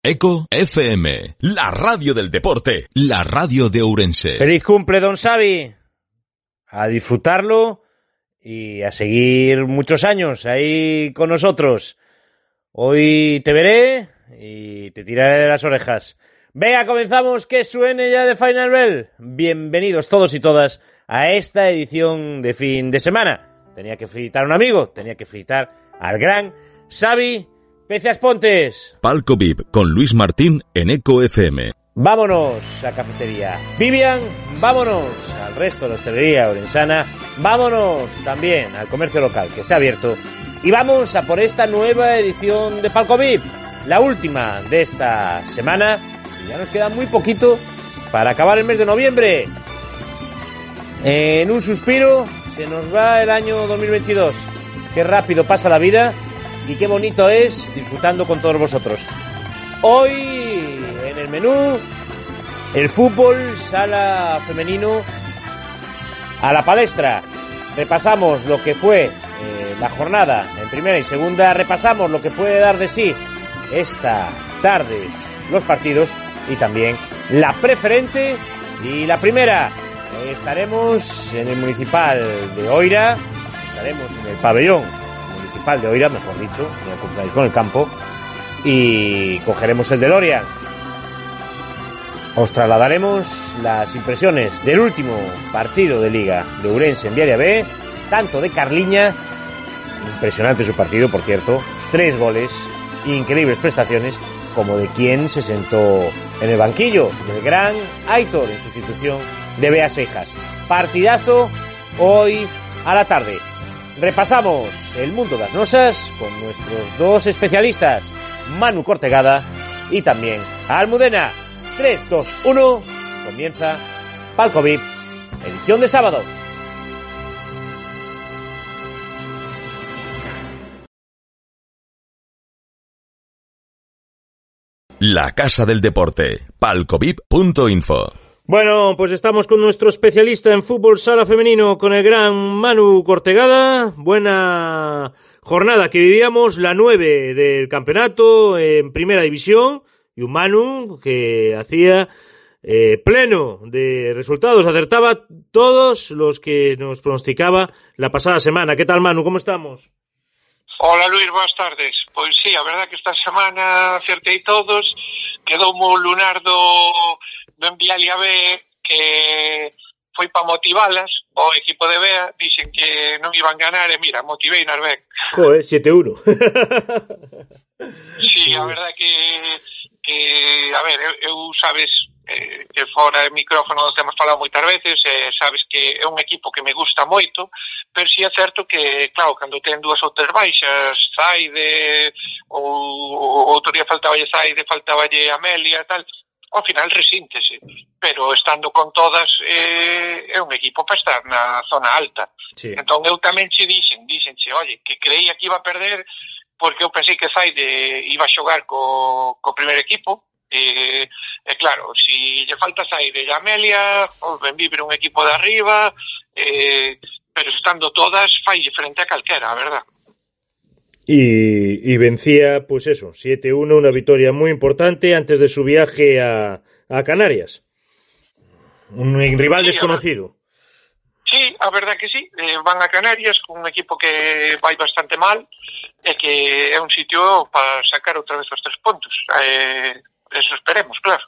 Eco FM, la radio del deporte, la radio de Ourense. Feliz cumple, don Xavi. A disfrutarlo y a seguir muchos años ahí con nosotros. Hoy te veré y te tiraré de las orejas. Venga, comenzamos, que suene ya de Final Bell. Bienvenidos todos y todas a esta edición de fin de semana. Tenía que felicitar a un amigo, tenía que felicitar al gran Xavi Pecias Pontes. Palco VIP con Luis Martín en Eco FM. Vámonos a cafetería. Vivian, vámonos al resto de la hostelería orensana. Vámonos también al comercio local que está abierto. Y vamos a por esta nueva edición de Palco VIP. La última de esta semana. Y ya nos queda muy poquito para acabar el mes de noviembre. En un suspiro se nos va el año 2022. Qué rápido pasa la vida y qué bonito es disfrutando con todos vosotros. Hoy en el menú el fútbol, sala femenino a la palestra. Repasamos lo que fue eh, la jornada en primera y segunda, repasamos lo que puede dar de sí esta tarde los partidos y también la preferente y la primera. Estaremos en el municipal de Oira, estaremos en el pabellón municipal de Oira, mejor dicho, no confundáis con el campo, y cogeremos el DeLorean. Os trasladaremos las impresiones del último partido de Liga de Urense en Viaria B, tanto de Carliña, impresionante su partido, por cierto, tres goles, increíbles prestaciones, como de quien se sentó en el banquillo, del gran Aitor en sustitución de Bea Sejas. Partidazo hoy a la tarde. Repasamos el mundo de las nosas con nuestros dos especialistas, Manu Cortegada y también Almudena. 3, 2, 1, comienza Palco VIP, edición de sábado. La Casa del Deporte, palcovip.info. Bueno, pues estamos con nuestro especialista en fútbol sala femenino, con el gran Manu Cortegada. Buena jornada que vivíamos, la 9 del campeonato en primera división. Y un Manu que hacía eh, pleno de resultados, acertaba todos los que nos pronosticaba la pasada semana. ¿Qué tal, Manu? ¿Cómo estamos? Hola Luis, boas tardes. Pois sí, a verdad que esta semana acertei todos, quedou mo lunar no enviále a B que foi para motivalas o equipo de Bea dixen que non iban ganar e mira, motivei nas ben. Joder, 7-1. sí, a verdade que, que a ver, eu, eu sabes eh, que fora de micrófono nos temos falado moitas veces, eh, sabes que é un equipo que me gusta moito, pero si sí é certo que, claro, cando ten dúas ou tres baixas, Zaide, ou outro día faltaba Zaide, faltaba Amelia, tal, ao final resíntese, pero estando con todas eh, é un equipo para estar na zona alta. Sí. Entón eu tamén che dixen, dixenche, oye, que creía que iba a perder porque eu pensei que Zaide iba a xogar co, co primer equipo, e, e claro, si lle falta Zaide e Amelia, pois o Benvibre un equipo de arriba, eh, pero estando todas fai frente a calquera, a verdad. Y, y vencía, pues eso, 7-1, una victoria muy importante antes de su viaje a, a Canarias. Un rival sí, desconocido. Sí, a verdad que sí. Eh, van a Canarias con un equipo que vai bastante mal e que é un sitio para sacar outra vez os tres puntos. Eh, eso esperemos, claro.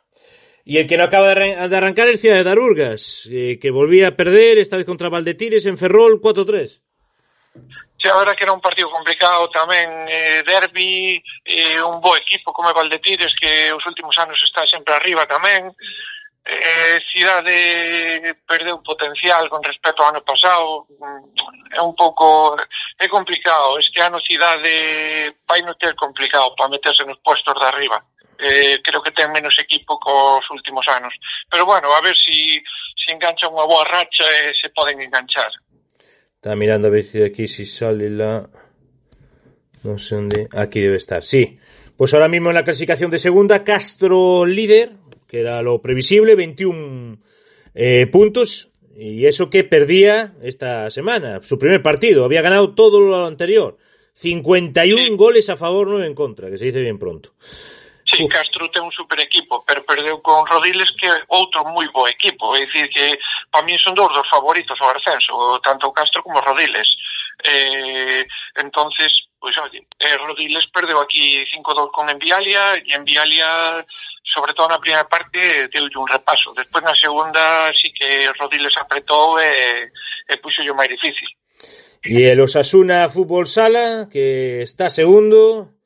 Y el que no acaba de, arran de arrancar es Ciudad de Darurgas, eh, que volvía a perder, esta vez contra Valdetires en Ferrol 4-3. Sí, a verdad que era un partido complicado tamén, eh, derbi, eh, un bo equipo como é Valdetires, que os últimos anos está sempre arriba tamén, eh, cidade eh, perdeu potencial con respecto ao ano pasado, mm, é un pouco, é complicado, este ano cidade vai non ter complicado para meterse nos postos de arriba. Eh, creo que ten menos equipo cos últimos anos. Pero bueno, a ver si, si engancha unha boa racha e eh, se poden enganchar. Está mirando a ver si aquí si sale la... No sé dónde... Aquí debe estar, sí. Pues ahora mismo en la clasificación de segunda, Castro líder, que era lo previsible, 21 eh, puntos. Y eso que perdía esta semana, su primer partido. Había ganado todo lo anterior. 51 Sí. goles a favor, 9 en contra, que se dice bien pronto. Sí. Castro ten un super equipo, pero perdeu con Rodiles que é outro moi bo equipo. É dicir que para mí son dous dos favoritos ao ascenso, tanto Castro como Rodiles. Eh, entonces, pois pues, oye, eh, Rodiles perdeu aquí 5-2 con Envialia e Envialia sobre todo na primeira parte deu un repaso. Despois na segunda sí que Rodiles apretou e, e puxo yo máis difícil. E el Osasuna Fútbol Sala, que está segundo,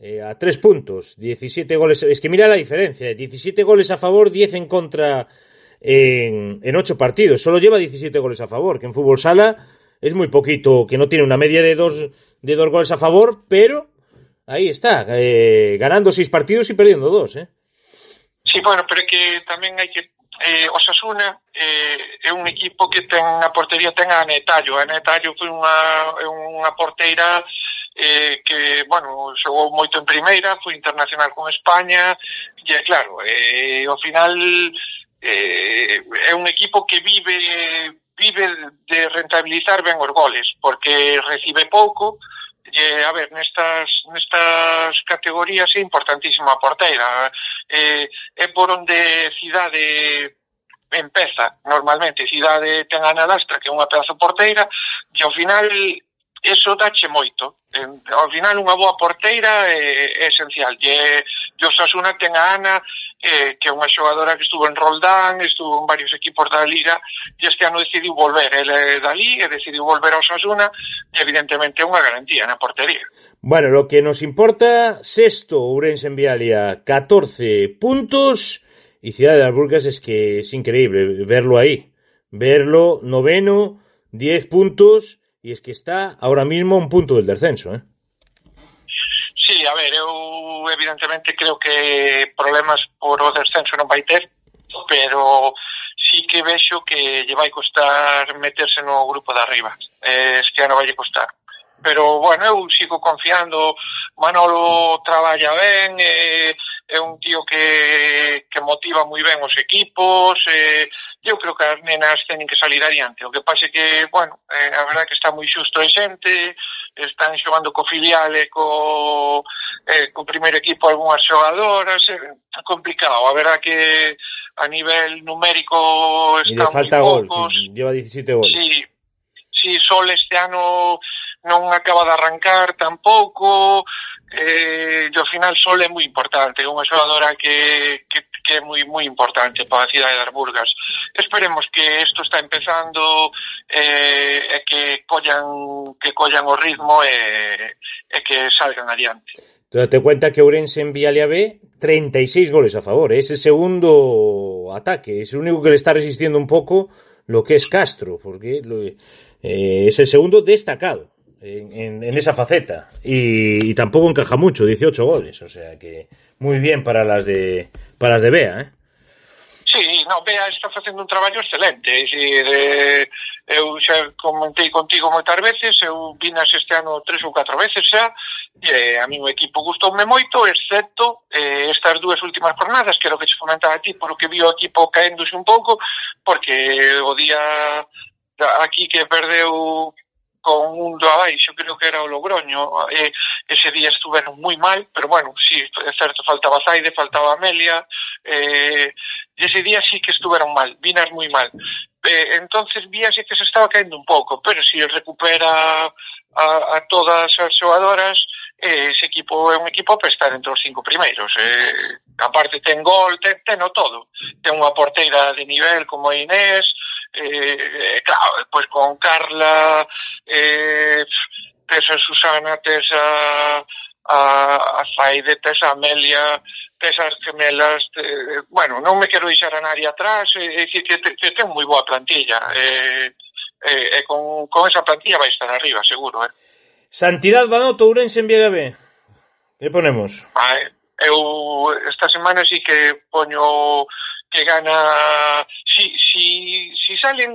eh, a tres puntos, 17 goles. Es que mira la diferencia: 17 goles a favor, 10 en contra en, en 8 partidos. Solo lleva 17 goles a favor, que en fútbol sala es muy poquito, que no tiene una media de dos, de dos goles a favor, pero ahí está, eh, ganando 6 partidos y perdiendo 2. Eh. Sí, bueno, pero que tamén hai que eh, Osasuna eh, un equipo que ten a portería ten a Netallo. A Netallo foi unha, unha eh, que, bueno, xogou moito en primeira, foi internacional con España, e claro, eh, ao final eh, é un equipo que vive vive de rentabilizar ben os goles, porque recibe pouco, e, a ver, nestas, nestas categorías é importantísima a porteira. Eh, é por onde cidade empeza normalmente. Cidade ten a Nadastra, que é unha pedazo porteira, e ao final eso dache moito. En, Ao final, unha boa porteira é, é esencial. E, e o Sasuna ten a Ana, eh, que é unha xogadora que estuvo en Roldán, estuvo en varios equipos da Liga, e este ano decidiu volver. Ele é dali e decidiu volver ao Sasuna, e evidentemente é unha garantía na portería. Bueno, lo que nos importa, sexto, Ourense en Vialia, 14 puntos, y Ciudad de las Burgas es que es increíble verlo ahí. Verlo noveno, 10 puntos, E es que está ahora mismo un punto del descenso, eh? Sí, a ver, eu evidentemente creo que problemas por o descenso non vai ter, pero sí que vexo que lle vai costar meterse no grupo de arriba. Este ano vai lle costar. Pero, bueno, eu sigo confiando, Manolo traballa ben, eh, é un tío que, que motiva moi ben os equipos, eh, eu creo que as nenas teñen que salir adiante, o que pase que, bueno, eh, a verdad que está moi xusto e xente, están xogando co filial e co, eh, co primeiro equipo algunhas xogadoras, é eh, complicado, a verdad que a nivel numérico está moi falta pocos. gol, lleva 17 goles. Sí, sí, Sol este ano non acaba de arrancar tampouco, eh, ao final Sol é moi importante, unha xogadora que, que, que é moi moi importante para a cidade das Burgas. Esperemos que isto está empezando eh, e que collan que collan o ritmo e, e que salgan adiante. Entón, Date cuenta que Ourense en Vialia B 36 goles a favor, ese segundo ataque, es el único que le está resistiendo un poco lo que es Castro, porque lo, eh, es el segundo destacado en, en, en esa faceta y, y, tampoco encaja mucho, 18 goles, o sea que muy bien para las de para las de Bea, ¿eh? Sí, no, Bea está facendo un traballo excelente, é dicir, eh, eu xa comentei contigo moitas veces, eu vinas este ano tres ou catro veces xa, e a mí o equipo gustoume moito, excepto eh, estas dúas últimas jornadas, que era o que te comentaba a ti, o que vi o equipo caéndose un pouco, porque o día aquí que perdeu con un do abaixo, creo que era o Logroño, eh, ese día estuveron moi mal, pero bueno, sí, é certo, faltaba Zaide, faltaba Amelia, eh, e ese día sí que estuveron mal, vinas moi mal. Eh, entonces víase que se estaba caendo un pouco, pero si recupera a, a todas as xogadoras, eh, ese equipo é un equipo para estar entre os cinco primeiros. Eh, aparte ten gol, ten, ten o todo. Ten unha porteira de nivel como Inés, Eh, eh, claro, pois con Carla, eh, tes a Susana, tes a, a, a Faide, tes a Amelia, tes as gemelas, te, bueno, non me quero deixar a nadie atrás, é dicir que, te, que ten moi boa plantilla, e eh, eh, eh, con, con esa plantilla vai estar arriba, seguro, eh. Santidad Banoto, Ourense en B. Que ponemos? Ah, eh, eu esta semana sí que poño que gana si, si, si salen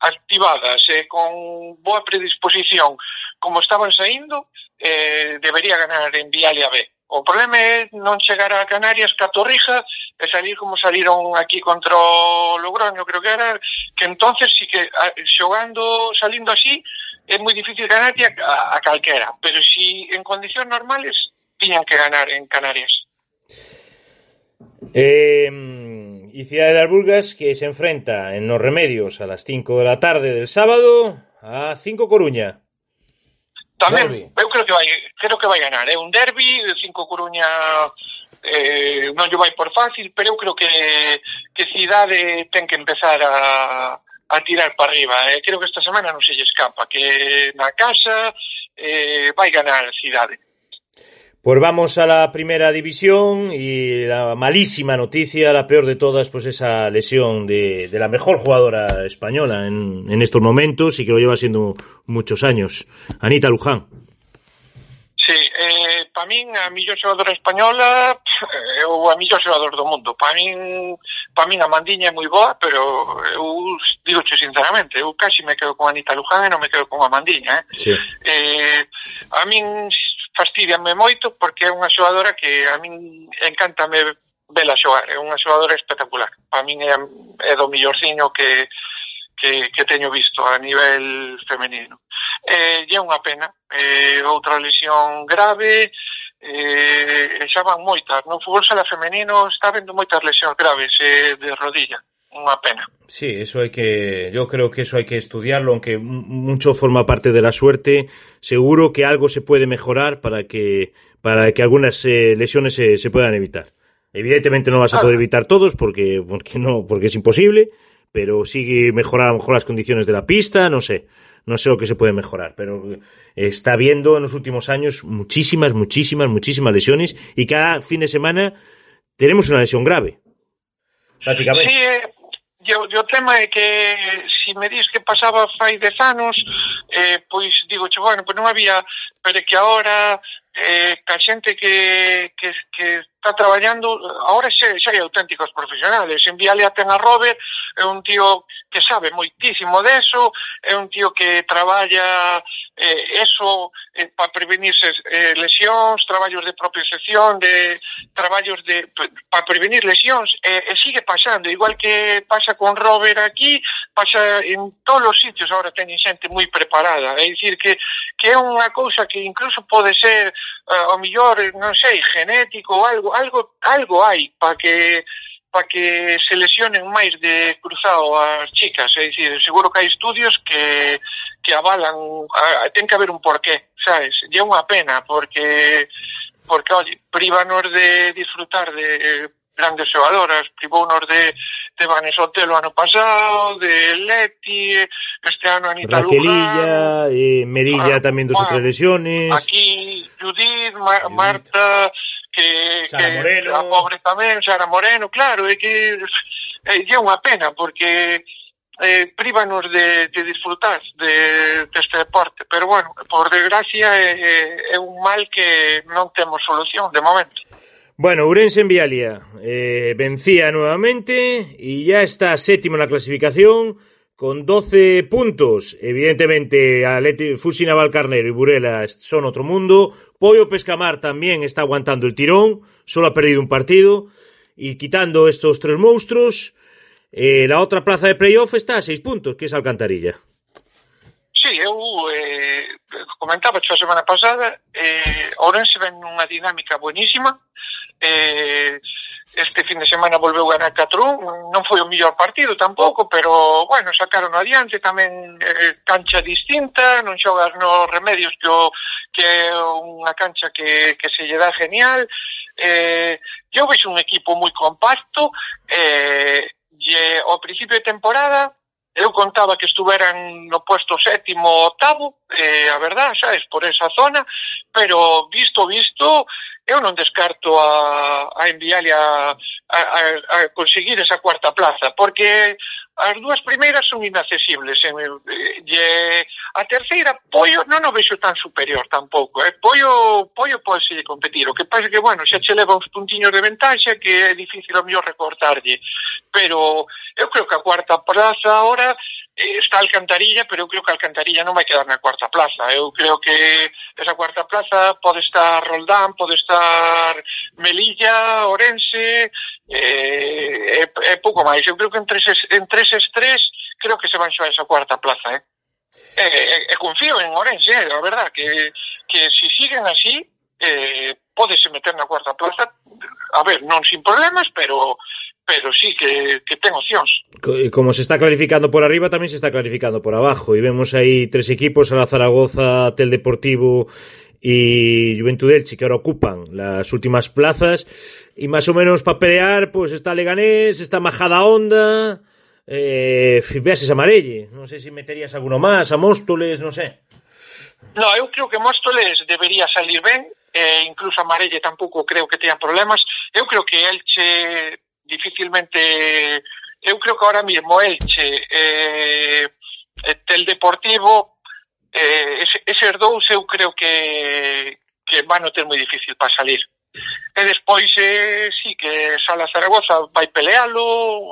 activadas e eh, con boa predisposición como estaban saindo, eh, debería ganar en Vialia B. O problema é non chegar a Canarias, Catorrija, e salir como saliron aquí contra o Logroño, creo que era, que entonces si que xogando, salindo así, é moi difícil ganar a, a calquera, pero si en condicións normales tiñan que ganar en Canarias. Eh, Cidade das Burgas que se enfrenta en Nos Remedios a las 5 da tarde del sábado a 5 Coruña. Tamén, derby. eu creo que vai, creo que vai ganar, é eh? un derbi, 5 Coruña eh, non lle vai por fácil, pero eu creo que que Cidade ten que empezar a a tirar para arriba. Eh? Creo que esta semana non se lle escapa que na casa eh, vai ganar Cidade. Pues vamos a la primera división y la malísima noticia, la peor de todas, pues esa lesión de, de la mejor jugadora española en, en, estos momentos y que lo lleva siendo muchos años, Anita Luján. Sí, eh, para mí a millor xogadora española eh, ou a millor xogador do mundo. Para min, para min a Mandiña é moi boa, pero eu digo sinceramente, eu casi me quedo con Anita Luján e non me quedo con a Mandiña. Eh? Sí. Eh, a min fastidianme moito porque é unha xogadora que a min encantame vela xogar, é unha xogadora espectacular. A min é, é do millorciño que, que, que teño visto a nivel femenino. Eh, é unha pena, eh, outra lesión grave, eh, xa van moitas. No fútbol sala femenino está vendo moitas lesións graves eh, de rodilla. Unha pena. Sí, eso hay que, yo creo que eso hay que estudiarlo, aunque mucho forma parte de la suerte. Seguro que algo se puede mejorar para que, para que algunas eh, lesiones se, se, puedan evitar. Evidentemente no vas a poder evitar todos porque, porque no, porque es imposible, pero sí mejorar a lo mejor las condiciones de la pista, no sé, no sé lo que se puede mejorar, pero está habiendo en los últimos años muchísimas, muchísimas, muchísimas lesiones y cada fin de semana tenemos una lesión grave. Prácticamente. Sí, eh, e o, e o tema é que se me dis que pasaba fai dez anos, eh, pois digo, che, bueno, pois non había, pero que agora eh, ca xente que, que, que está traballando, agora xa, xa hai auténticos profesionales, en Vialia ten a Robert, é un tío que sabe moitísimo deso, é un tío que traballa eh, eso eh, para prevenirse eh, lesións, traballos de propia sección, de traballos de para prevenir lesións, eh, e sigue pasando, igual que pasa con Robert aquí, pasa en todos os sitios. Agora teñen xente moi preparada, é dicir que que é unha cousa que incluso pode ser eh, o mellor, non sei, genético ou algo, algo algo hai para que para que se lesionen máis de cruzado as chicas, é dicir, seguro que hai estudios que, que avalan, a, ten que haber un porqué, sabes? E é unha pena, porque, porque oye, privanos de disfrutar de grandes xogadoras, privounos de, de Vanessa Otelo ano pasado, de Leti, este ano Anita Raquelilla, Luján, eh, Merilla ah, tamén dos outras lesiones. Aquí, Judith, Mar Marta, Judith que, Sara que Moreno. a pobre tamén, Sara Moreno, claro, é que é, é unha pena, porque eh, prívanos de, de disfrutar de, deste de deporte, pero bueno, por desgracia eh, eh, é, é un mal que non temos solución de momento. Bueno, Ourense en Vialia eh, vencía nuevamente e ya está sétimo na clasificación, con 12 puntos. Evidentemente, Aleti, Fusina Valcarnero y Burela son otro mundo. Pollo Pescamar también está aguantando el tirón, solo ha perdido un partido. Y quitando estos tres monstruos, eh, la otra plaza de playoff está a 6 puntos, que es Alcantarilla. Sí, eu eh, comentaba a semana pasada, eh, Orense ven unha dinámica buenísima, eh, este fin de semana volveu ganar 4-1, non foi o mellor partido tampouco, pero, bueno, sacaron adiante, tamén eh, cancha distinta, non xogas nos remedios que, o, que é unha cancha que, que se lle dá genial, eh, eu vexo un equipo moi compacto, eh, e ao principio de temporada eu contaba que estuveran no puesto séptimo ou octavo, eh, a verdad, sabes, por esa zona, pero visto, visto, eu non descarto a, a enviarle a, a, a conseguir esa cuarta plaza, porque as dúas primeiras son inaccesibles. En, e a terceira, Pollo, non o vexo tan superior tampouco. Eh? Pollo, Pollo pode competir. O que pasa que, bueno, xa che leva uns puntiños de ventaxa que é difícil ao mellor recortarlle. Pero eu creo que a cuarta plaza ahora Eh, está Alcantarilla, pero eu creo que Alcantarilla non vai quedar na cuarta plaza. Eu creo que esa cuarta plaza pode estar Roldán, pode estar Melilla, Orense, eh, e, e pouco máis. Eu creo que entre eses, entre eses tres creo que se van xoar esa cuarta plaza, eh? E, e, e confío en Orense, eh, a verdad, que, que si siguen así, eh, pódese meter na cuarta plaza, a ver, non sin problemas, pero pero sí que, que ten opcións. Como se está clarificando por arriba, tamén se está clarificando por abajo, e vemos aí tres equipos, a la Zaragoza, Tel Deportivo y Juventud Elche, que ahora ocupan las últimas plazas, y más o menos para pelear, pues está Leganés, está Majada Onda, eh, veas a non sei se meterías alguno máis, a Móstoles, non sei. No, eu creo que Móstoles debería salir ben, eh, incluso a Marelle tampouco creo que tean problemas. Eu creo que Elche dificilmente... Eu creo que ahora mismo Elche eh, el Deportivo eh, ese, eses dous eu creo que, que van a ter moi difícil para salir. E despois, eh, sí, que Sala Zaragoza vai pelealo,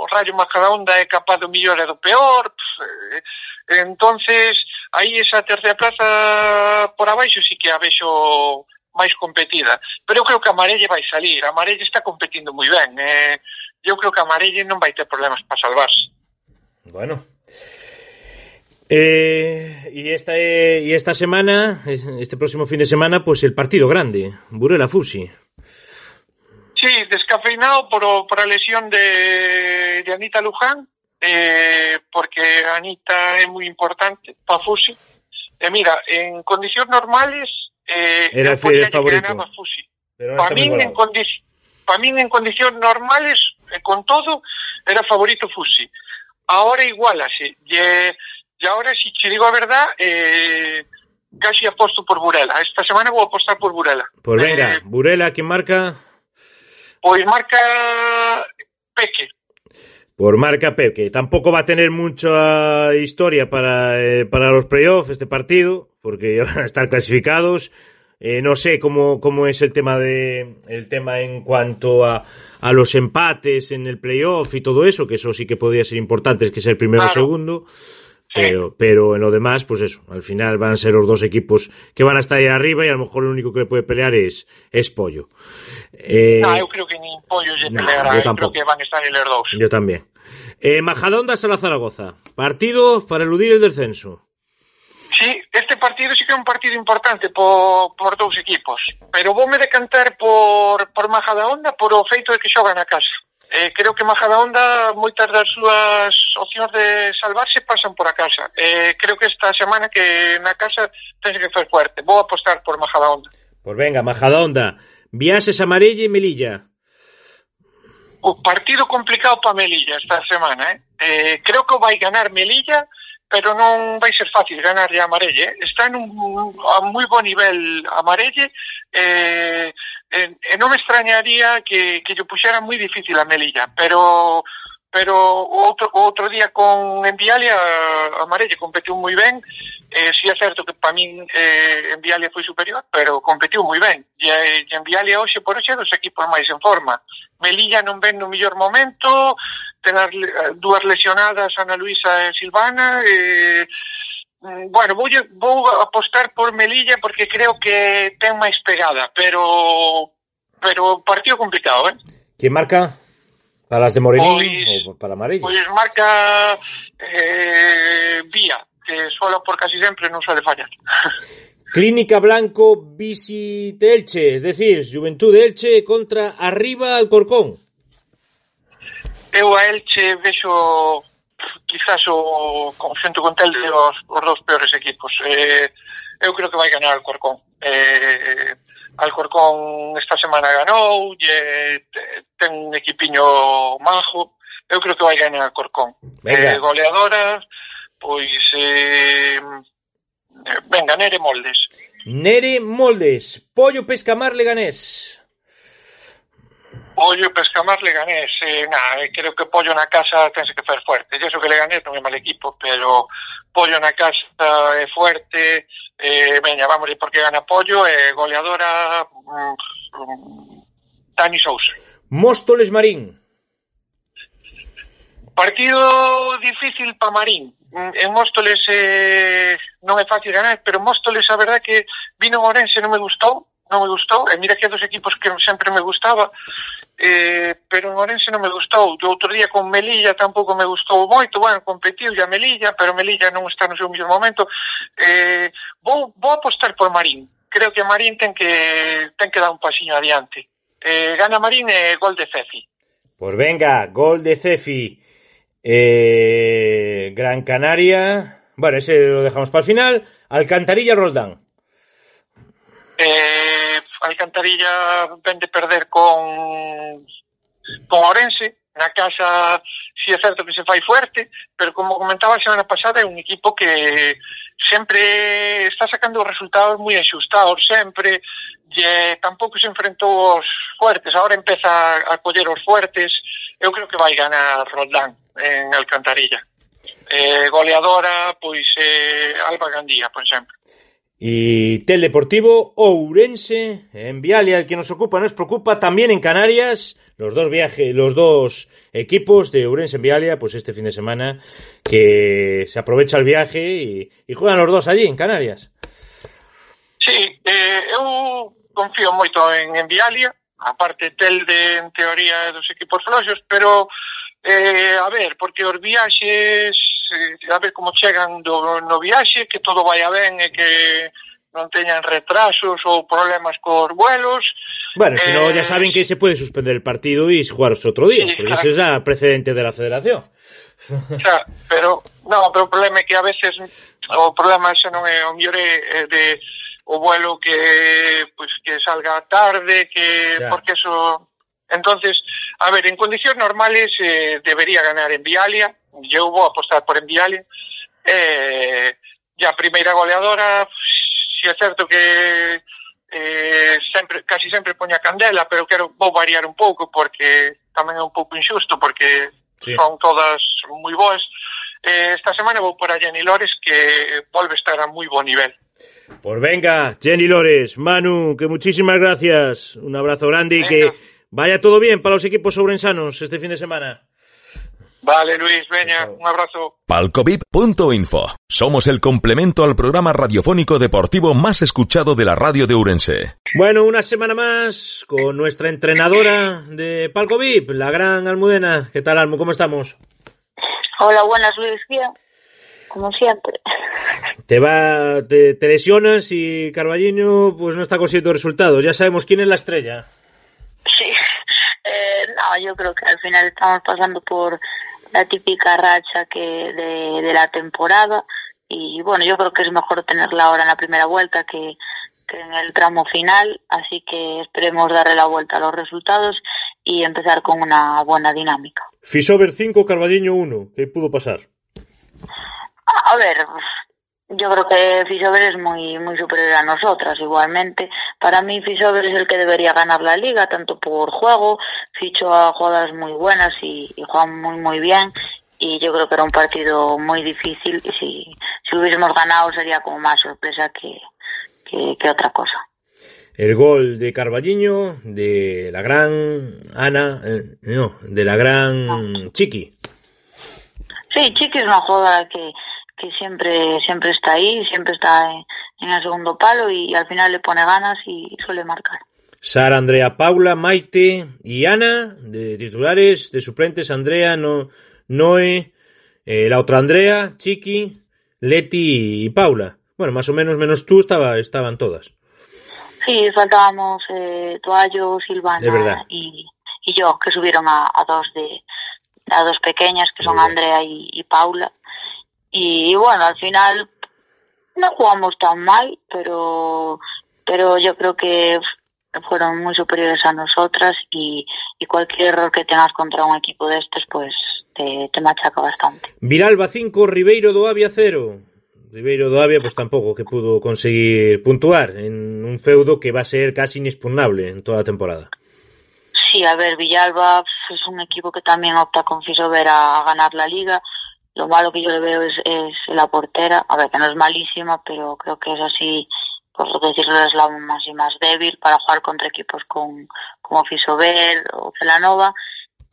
o Rayo Macadaonda é capaz do millor e do peor, pff, eh, entonces, aí esa terceira plaza por abaixo sí que a vexo máis competida. Pero eu creo que a Marelle vai salir. A Marelle está competindo moi ben. Eh, eu creo que a Marelle non vai ter problemas para salvarse. Bueno. Eh, y esta eh, y esta semana, este próximo fin de semana, pues el partido grande, Burela Fusi. Sí, descafeinado por, por a lesión de, de Anita Luján, eh, porque Anita é moi importante para Fusi. E eh, mira, en condicións normales eh, era el favorito. Fusi. Para mí, en para mí, en condiciones normales, eh, con todo, era favorito Fusi. Ahora igual así. Y, Y ahora, si te digo a verdad, eh, casi aposto por Burela. Esta semana voy a apostar por Burela. Pues venga, eh, Burela, ¿quién marca? Pues marca Peque. Por marca Peque. Tampoco va a tener mucha historia para, eh, para los playoffs este partido, porque ya van a estar clasificados. Eh, no sé cómo, cómo es el tema de el tema en cuanto a, a los empates en el playoff y todo eso, que eso sí que podría ser importante, es que ser primero o claro. segundo. Pero, pero en lo demás, pues eso, al final van a ser los dos equipos que van a estar ahí arriba y a lo mejor lo único que le puede pelear es, es Pollo. Eh, no, yo creo que ni Pollo se no, peleará, yo creo que van a estar en los dos. Yo también. Eh, Majadonda Sala Zaragoza, partido para eludir el descenso. este partido sí que é un partido importante por, por dous equipos, pero voume decantar por, por Maja da Onda por o feito de que xogan na casa. Eh, creo que Maja da Onda moitas das súas opcións de salvarse pasan por a casa. Eh, creo que esta semana que na casa tens que ser fuerte. Vou apostar por Maja da Onda. Pois venga, Maja da Onda. Viases a Marella e Melilla o partido complicado para Melilla esta semana, eh? eh creo que vai ganar Melilla pero non vai ser fácil ganarlle a Marelle. Está en un, a moi bo nivel a Marelle, eh, eh, e non me extrañaría que, que yo puxera moi difícil a Melilla, pero pero outro, outro día con Envialia a Marelle competiu moi ben, eh, si é certo que para min eh, Envialia foi superior, pero competiu moi ben, e, e Envialia hoxe por hoxe dos equipos máis en forma. Melilla non ven no mellor momento, ten as dúas lesionadas Ana Luisa e Silvana e Mm, bueno, vou, vou apostar por Melilla porque creo que ten máis pegada, pero pero partido complicado, eh? ¿Quién marca? ¿Para las de Morenín o para Amarilla? Pois marca eh, Vía, que solo por casi sempre non suele fallar. Clínica Blanco Visite Elche, es decir, Juventud de Elche contra Arriba Alcorcón. eu a Elche vexo quizás o conxunto con tel os, os dos peores equipos. Eh, eu creo que vai ganar Alcorcón. Eh, Alcorcón esta semana ganou, e, eh, ten un equipiño majo. Eu creo que vai ganar Alcorcón. Eh, goleadoras, pois... Eh, eh, venga, Nere Moldes. Nere Moldes, Pollo Pescamar Leganés pollo pescamar pescamar Leganés, eh, nah, creo que pollo na casa tense que fer fuerte. Yo que Leganés non é mal equipo, pero pollo na casa é fuerte, eh, veña, vamos, porque gana pollo, eh, goleadora mm, mm, Dani Sousa. Móstoles Marín. Partido difícil para Marín. Mm, en Móstoles eh, non é fácil ganar, pero Móstoles a verdad que vino en Orense non me gustou, non me gustou, e mira que é dos equipos que sempre me gustaba, eh, pero en Orense non me gustou. Do outro día con Melilla tampouco me gustou moito, bueno, competiu a Melilla, pero Melilla non está no seu mesmo momento. Eh, vou, vou apostar por Marín. Creo que Marín ten que, ten que dar un pasiño adiante. Eh, gana Marín e eh, gol de Cefi. Pois venga, gol de Cefi. Eh, Gran Canaria. Bueno, ese lo dejamos para el final. Alcantarilla Roldán. Eh, a Alcantarilla ven de perder con con Orense, na casa si é certo que se fai fuerte, pero como comentaba a semana pasada, é un equipo que sempre está sacando resultados moi axustados, sempre e tampouco se enfrentou aos fuertes, agora empeza a coller os fuertes, eu creo que vai ganar Roldán en Alcantarilla. Eh, goleadora, pois eh, Alba Gandía, por exemplo. E Teleportivo Ourense, en Vialia, que nos ocupa, nos preocupa, también en Canarias, los dos viajes, los dos equipos de Ourense en Vialia, pues este fin de semana, que se aprovecha el viaje y, y juegan los dos allí, en Canarias. Sí, eh, eu confío moito en, en Vialia, aparte Telde, en teoría, dos equipos floxos, pero, eh, a ver, porque os viaxes a ver como chegan do, no viaxe, que todo vaya ben e que non teñan retrasos ou problemas cos vuelos. Bueno, eh, senón ya saben que se pode suspender el partido e xogar os outro día, sí, porque ese é es precedente de la federación. sea, pero, no, pero o problema é que a veces o problema ese non é o mellor é de o vuelo que pues, que salga tarde, que ya. porque eso entonces, a ver, en condicións normales eh, debería ganar en Vialia, eu vou apostar por Enviale eh, e a primeira goleadora si é certo que eh, sempre, casi sempre poña candela pero quero vou variar un pouco porque tamén é un pouco injusto porque sí. son todas moi boas eh, esta semana vou por a Jenny Lores que volve a estar a moi bo nivel Pues venga, Jenny Lores, Manu, que muchísimas gracias. Un abrazo grande y que vaya todo bien para los equipos sobrensanos este fin de semana. Vale, Luis, veña, un abrazo. Palcovip.info. Somos el complemento al programa radiofónico deportivo más escuchado de la radio de Urense. Bueno, una semana más con nuestra entrenadora de Palcovip, la gran Almudena. ¿Qué tal, Almu? ¿Cómo estamos? Hola, buenas, Luis. Bien. Como siempre. Te va, te, te lesionas y Carballiño pues no está consiguiendo resultados. Ya sabemos quién es la estrella. Sí. Eh, no, yo creo que al final estamos pasando por la típica racha que de, de la temporada y bueno, yo creo que es mejor tenerla ahora en la primera vuelta que, que en el tramo final, así que esperemos darle la vuelta a los resultados y empezar con una buena dinámica. Fisover 5, Carballiño 1, ¿qué pudo pasar? A ver, yo creo que Fisover es muy muy superior a nosotras igualmente. Para mí Fisover es el que debería ganar la liga, tanto por juego, fichó a jugadoras muy buenas y, y juegan muy muy bien y yo creo que era un partido muy difícil y si, si hubiésemos ganado sería como más sorpresa que, que, que otra cosa. El gol de Carballiño, de la gran Ana, eh, no, de la gran no. Chiqui. Sí, Chiqui es una jugadora que, que siempre siempre está ahí, siempre está en, en, el segundo palo y al final le pone ganas y suele marcar. Sara, Andrea, Paula, Maite y Ana, de titulares, de suplentes, Andrea, no, Noé, eh, la otra Andrea, Chiqui, Leti y Paula. Bueno, más o menos menos tú estaba, estaban todas. Sí, faltábamos eh, Toallo, Silvana y, y yo, que subieron a, a dos de a dos pequeñas, que son Andrea y, y Paula. Y bueno, al final no jugamos tan mal, pero, pero yo creo que fueron muy superiores a nosotras y, y cualquier error que tengas contra un equipo de estos, pues te, te machaca bastante. Viralba 5, Ribeiro do Avia 0. Ribeiro do Avia pues tampouco que pudo conseguir puntuar en un feudo que va a ser casi inexpugnable en toda la temporada. Sí, a ver, Villalba es un equipo que también opta con Fisover a ganar la liga Lo malo que yo le veo es, es la portera, a ver, que no es malísima, pero creo que es así, por decirlo, es la más débil para jugar contra equipos con, como Fisover o Celanova.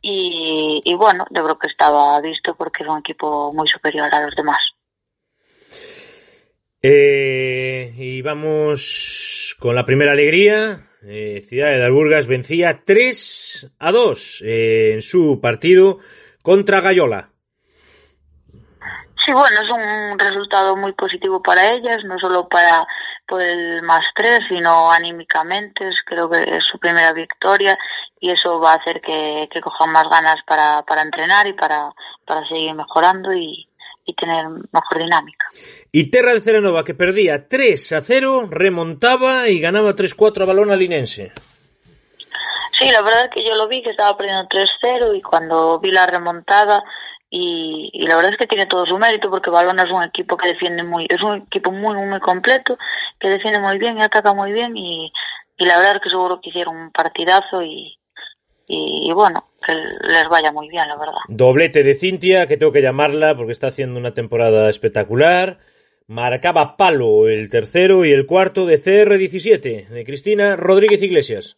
Y, bueno, yo creo que estaba visto porque es un equipo muy superior a los demás. Eh, y vamos con la primera alegría. Eh, Ciudad de Alburgas vencía 3 a 2 eh, en su partido contra Gallola. Sí, bueno, es un resultado muy positivo para ellas, no solo para, por el más tres, sino anímicamente. Creo que es su primera victoria y eso va a hacer que, que cojan más ganas para, para entrenar y para, para seguir mejorando y, y tener mejor dinámica. Y Terra de Ceranova, que perdía 3 a 0, remontaba y ganaba 3-4 a balón alinense. Sí, la verdad es que yo lo vi que estaba perdiendo 3-0 y cuando vi la remontada y, y, la verdad es que tiene todo su mérito porque Balona es un equipo que defiende muy, es un equipo muy, muy completo, que defiende muy bien y ataca muy bien y, y la verdad es que seguro que hicieron un partidazo y, y, bueno, que les vaya muy bien, la verdad. Doblete de Cintia, que tengo que llamarla porque está haciendo una temporada espectacular. Marcaba palo el tercero y el cuarto de CR17, de Cristina Rodríguez Iglesias.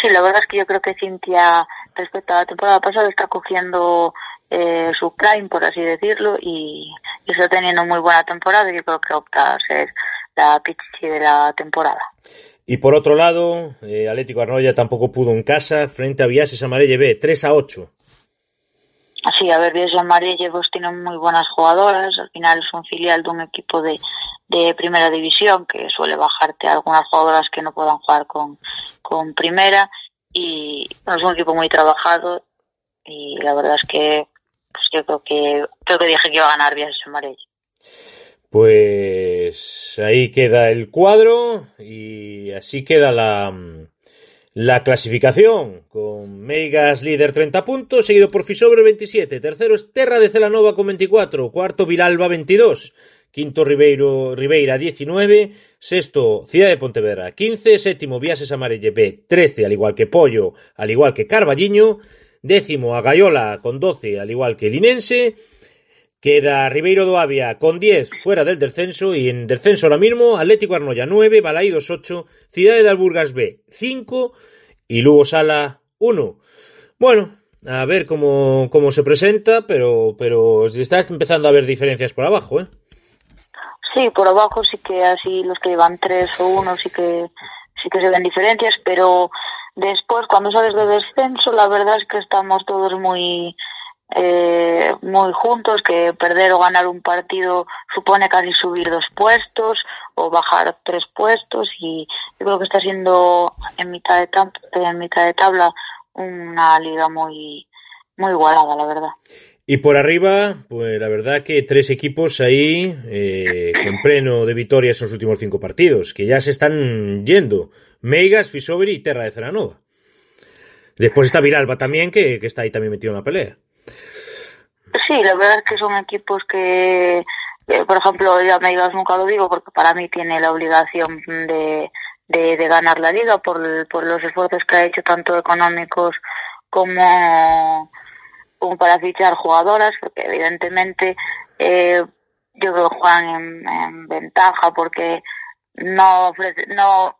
Sí, la verdad es que yo creo que Cintia, respecto a la temporada pasada, está cogiendo eh, su prime, por así decirlo, y, y, está teniendo muy buena temporada. Yo creo que opta a ser la pichichi de la temporada. Y por otro lado, eh, Atlético Arnoya tampoco pudo en casa frente a Viases Amarelle B, 3 a 8. Sí, a ver, Viases Amarelle pues tienen muy buenas jugadoras, al final es un filial de un equipo de, de primera división que suele bajarte a algunas jugadoras que no puedan jugar con, con primera y es un equipo muy trabajado y la verdad es que pues yo creo que creo que dije que iba a ganar Viases Amarelle. Pues ahí queda el cuadro y así queda la, la clasificación, con Meigas líder 30 puntos, seguido por Fisobre 27, tercero es Terra de Celanova con 24, cuarto Vilalba 22, quinto Ribeiro, Ribeira 19, sexto Ciudad de Pontevedra 15, séptimo Viases Amarelle B 13, al igual que Pollo, al igual que Carballiño, décimo Agayola con 12, al igual que Linense, Queda Ribeiro do Avia con 10 fuera del descenso y en descenso ahora mismo Atlético Arnoya 9, Balaídos 8, Ciudad de Alburgas B 5 y Lugo Sala 1. Bueno, a ver cómo, cómo se presenta, pero, pero está empezando a haber diferencias por abajo, ¿eh? Sí, por abajo sí que así los que llevan 3 o 1 sí que, sí que se ven diferencias, pero después cuando sales de descenso la verdad es que estamos todos muy eh, muy juntos, que perder o ganar un partido supone casi subir dos puestos o bajar tres puestos y yo creo que está siendo en mitad de, en mitad de tabla una liga muy, muy igualada, la verdad. Y por arriba, pues la verdad que tres equipos ahí eh, con pleno de victorias en los últimos cinco partidos, que ya se están yendo. Megas, Fisoveri y Terra de Ceranova. Después está Viralba también, que, que está ahí también metido en la pelea. Sí, la verdad es que son equipos que, por ejemplo, ya Meigas nunca lo digo porque para mí tiene la obligación de, de, ganar la liga por, por los esfuerzos que ha hecho tanto económicos como, como para fichar jugadoras, porque evidentemente eh, yo creo que juegan en, en ventaja porque no no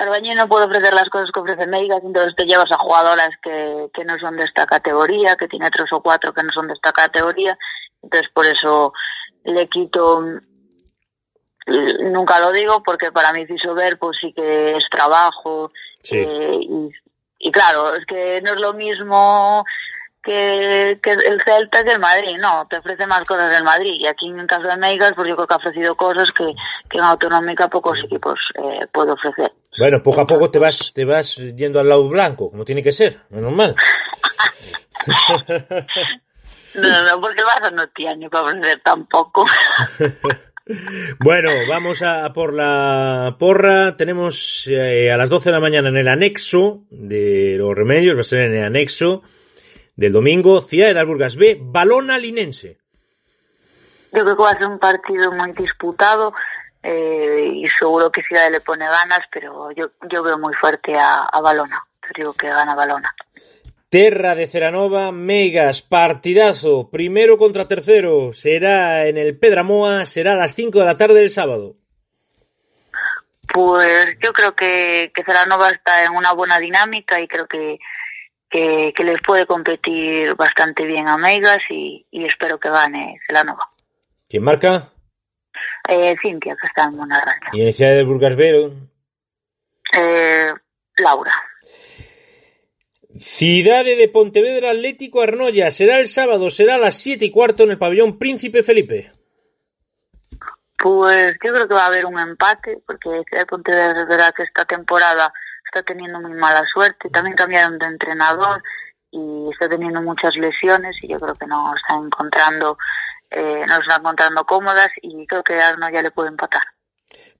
Carbaño no puede ofrecer las cosas que ofrece Meigas, entonces te llevas a jugadoras que, que no son de esta categoría, que tiene tres o cuatro que no son de esta categoría, entonces por eso le quito nunca lo digo porque para mí ver pues sí que es trabajo eh, y, y, claro es que no es lo mismo que, que el Celta que el Madrid, no, te ofrece más cosas del Madrid. Y aquí en caso de Meigas, pues yo creo que ha ofrecido cosas que, que en Autonómica pocos equipos eh, puede ofrecer. Bueno, poco a poco te vas, te vas yendo al lado blanco, como tiene que ser, es normal. no, no, porque el Barça no tiene para ofrecer tampoco. Bueno, vamos a por la porra. Tenemos eh, a las 12 de la mañana en el anexo de los remedios, va a ser en el anexo del domingo, Ciudad de Alburgas B, Balona Linense. Yo creo que va a ser un partido muy disputado eh, y seguro que Ciudad le pone ganas, pero yo, yo veo muy fuerte a, a Balona. Digo que gana Balona. Terra de Ceranova, Megas, partidazo, primero contra tercero, será en el Pedramoa, será a las 5 de la tarde del sábado. Pues yo creo que, que Ceranova está en una buena dinámica y creo que que, que, les puede competir bastante bien a Megas y, y espero que gane Celanova. ¿Quién marca? Eh, Cintia, que está en. ¿Y en Ciudad de Burgasvero? Eh, Laura. Ciudad de Pontevedra Atlético Arnoya. Será el sábado, será a las 7 y cuarto en el pabellón Príncipe Felipe. Pues yo creo que va a haber un empate, porque Ciudad de Pontevedra es verdad que esta temporada está teniendo muy mala suerte. También cambiaron de entrenador y está teniendo muchas lesiones y yo creo que no está encontrando, eh, no está encontrando cómodas y creo que Arno ya le puede empatar.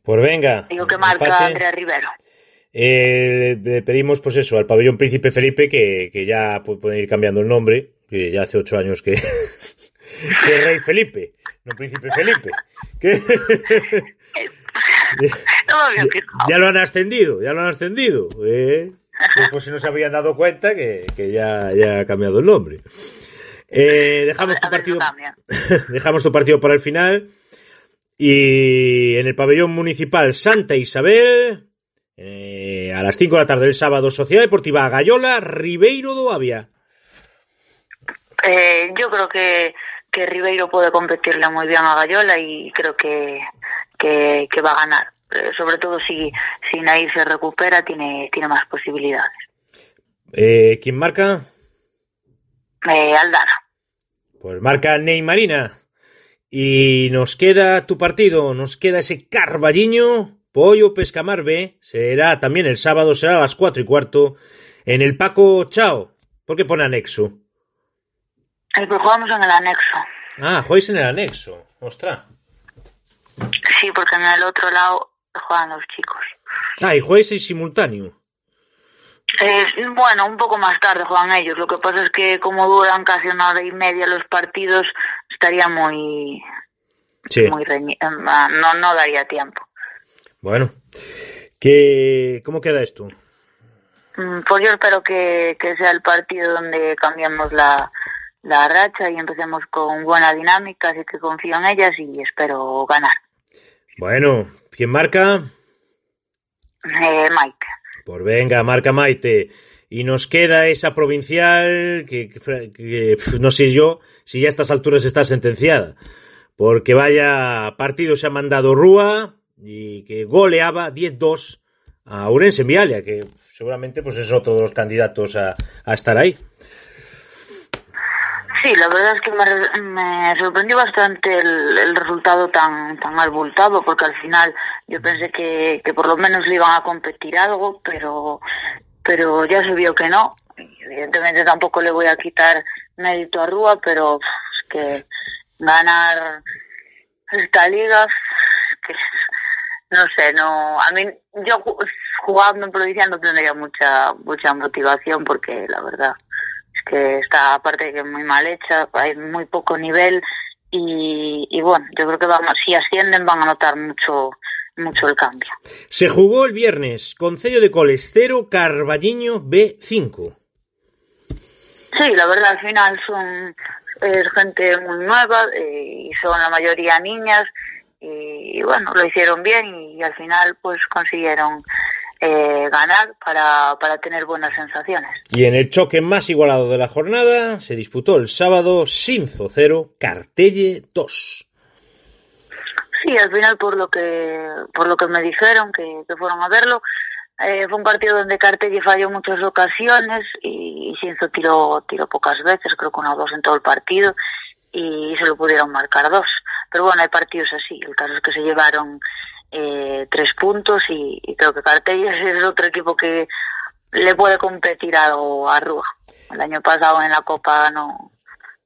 Pues venga. Digo que marca Andrea Rivero. Eh, le pedimos, pues eso, al pabellón Príncipe Felipe que, que ya pueden ir cambiando el nombre, que ya hace ocho años que, que Rey Felipe, no Príncipe Felipe. ya lo han ascendido, ya lo han ascendido. ¿eh? Pues si no se habían dado cuenta que, que ya, ya ha cambiado el nombre. Eh, dejamos tu partido. dejamos tu partido para el final. Y en el pabellón municipal Santa Isabel, eh, a las 5 de la tarde del sábado, Sociedad Deportiva Gallola, Ribeiro do Avia. Eh, yo creo que, que Ribeiro puede competirle muy bien a Gallola y creo que, que, va a ganar. Eh, sobre todo si, si Nair se recupera, tiene, tiene más posibilidades. ¿Quién marca? Eh, Aldana. Pues marca Neymarina. Y nos queda tu partido, nos queda ese Carballiño Pollo Pescamar B será también el sábado, será a las cuatro y cuarto, en el Paco Chao. ¿Por qué pone anexo? El que jugamos en el anexo. Ah, jugáis en el anexo. Ostras. Sí, porque en el otro lado juegan los chicos. Ah, y jugáis en simultáneo. Eh, bueno, un poco más tarde juegan ellos. Lo que pasa es que como duran casi una hora y media los partidos, estaría muy... Sí. muy no, no daría tiempo. Bueno, ¿qué, ¿cómo queda esto? Mm, pues yo espero que, sea el partido donde cambiamos la, la racha y empecemos con buena dinámica, así que confío en ellas y espero ganar. Bueno, ¿quién marca? Eh, Maite. Pues venga, marca Maite. Y nos queda esa provincial que, que, no sé yo si ya a estas alturas está sentenciada. Porque vaya partido se ha mandado Rúa, y que goleaba 10-2 a Urense Vialia, que seguramente pues es otro de los candidatos a, a estar ahí. Sí, la verdad es que me, sorprendió bastante el, resultado tan tan abultado, porque al final yo pensé que, que por lo menos le iban a competir algo, pero pero ya se vio que no. Evidentemente tampoco le voy a quitar mérito a Rúa, pero es que ganar esta liga, no sé, no, a mí, yo jugando en provincia no tendría mucha, mucha motivación porque la verdad que está, aparte que muy mal hecha, hay muy poco nivel y, y bueno, yo creo que vamos, si ascienden van a notar mucho, mucho el cambio. Se jugó el viernes, Concello de Colestero, Carballiño B5. Sí, la verdad al final son es gente muy nueva eh, y son la mayoría niñas y, bueno, lo hicieron bien y, al final pues consiguieron eh, ganar para, para tener buenas sensaciones. Y en el choque más igualado de la jornada se disputó el sábado Sinzo 0, Cartelle 2. Sí, al final por lo que por lo que me dijeron que, fueron a verlo, eh, fue un partido donde Cartelle falló muchas ocasiones y, y Sinzo tiró, tiró pocas veces, creo que una o dos en todo el partido y se lo pudieron marcar dos. Pero bueno, hay partidos así. El caso es que se llevaron eh, tres puntos y, creo que Cartellas es otro equipo que le puede competir a, a Rúa. El año pasado en la Copa no,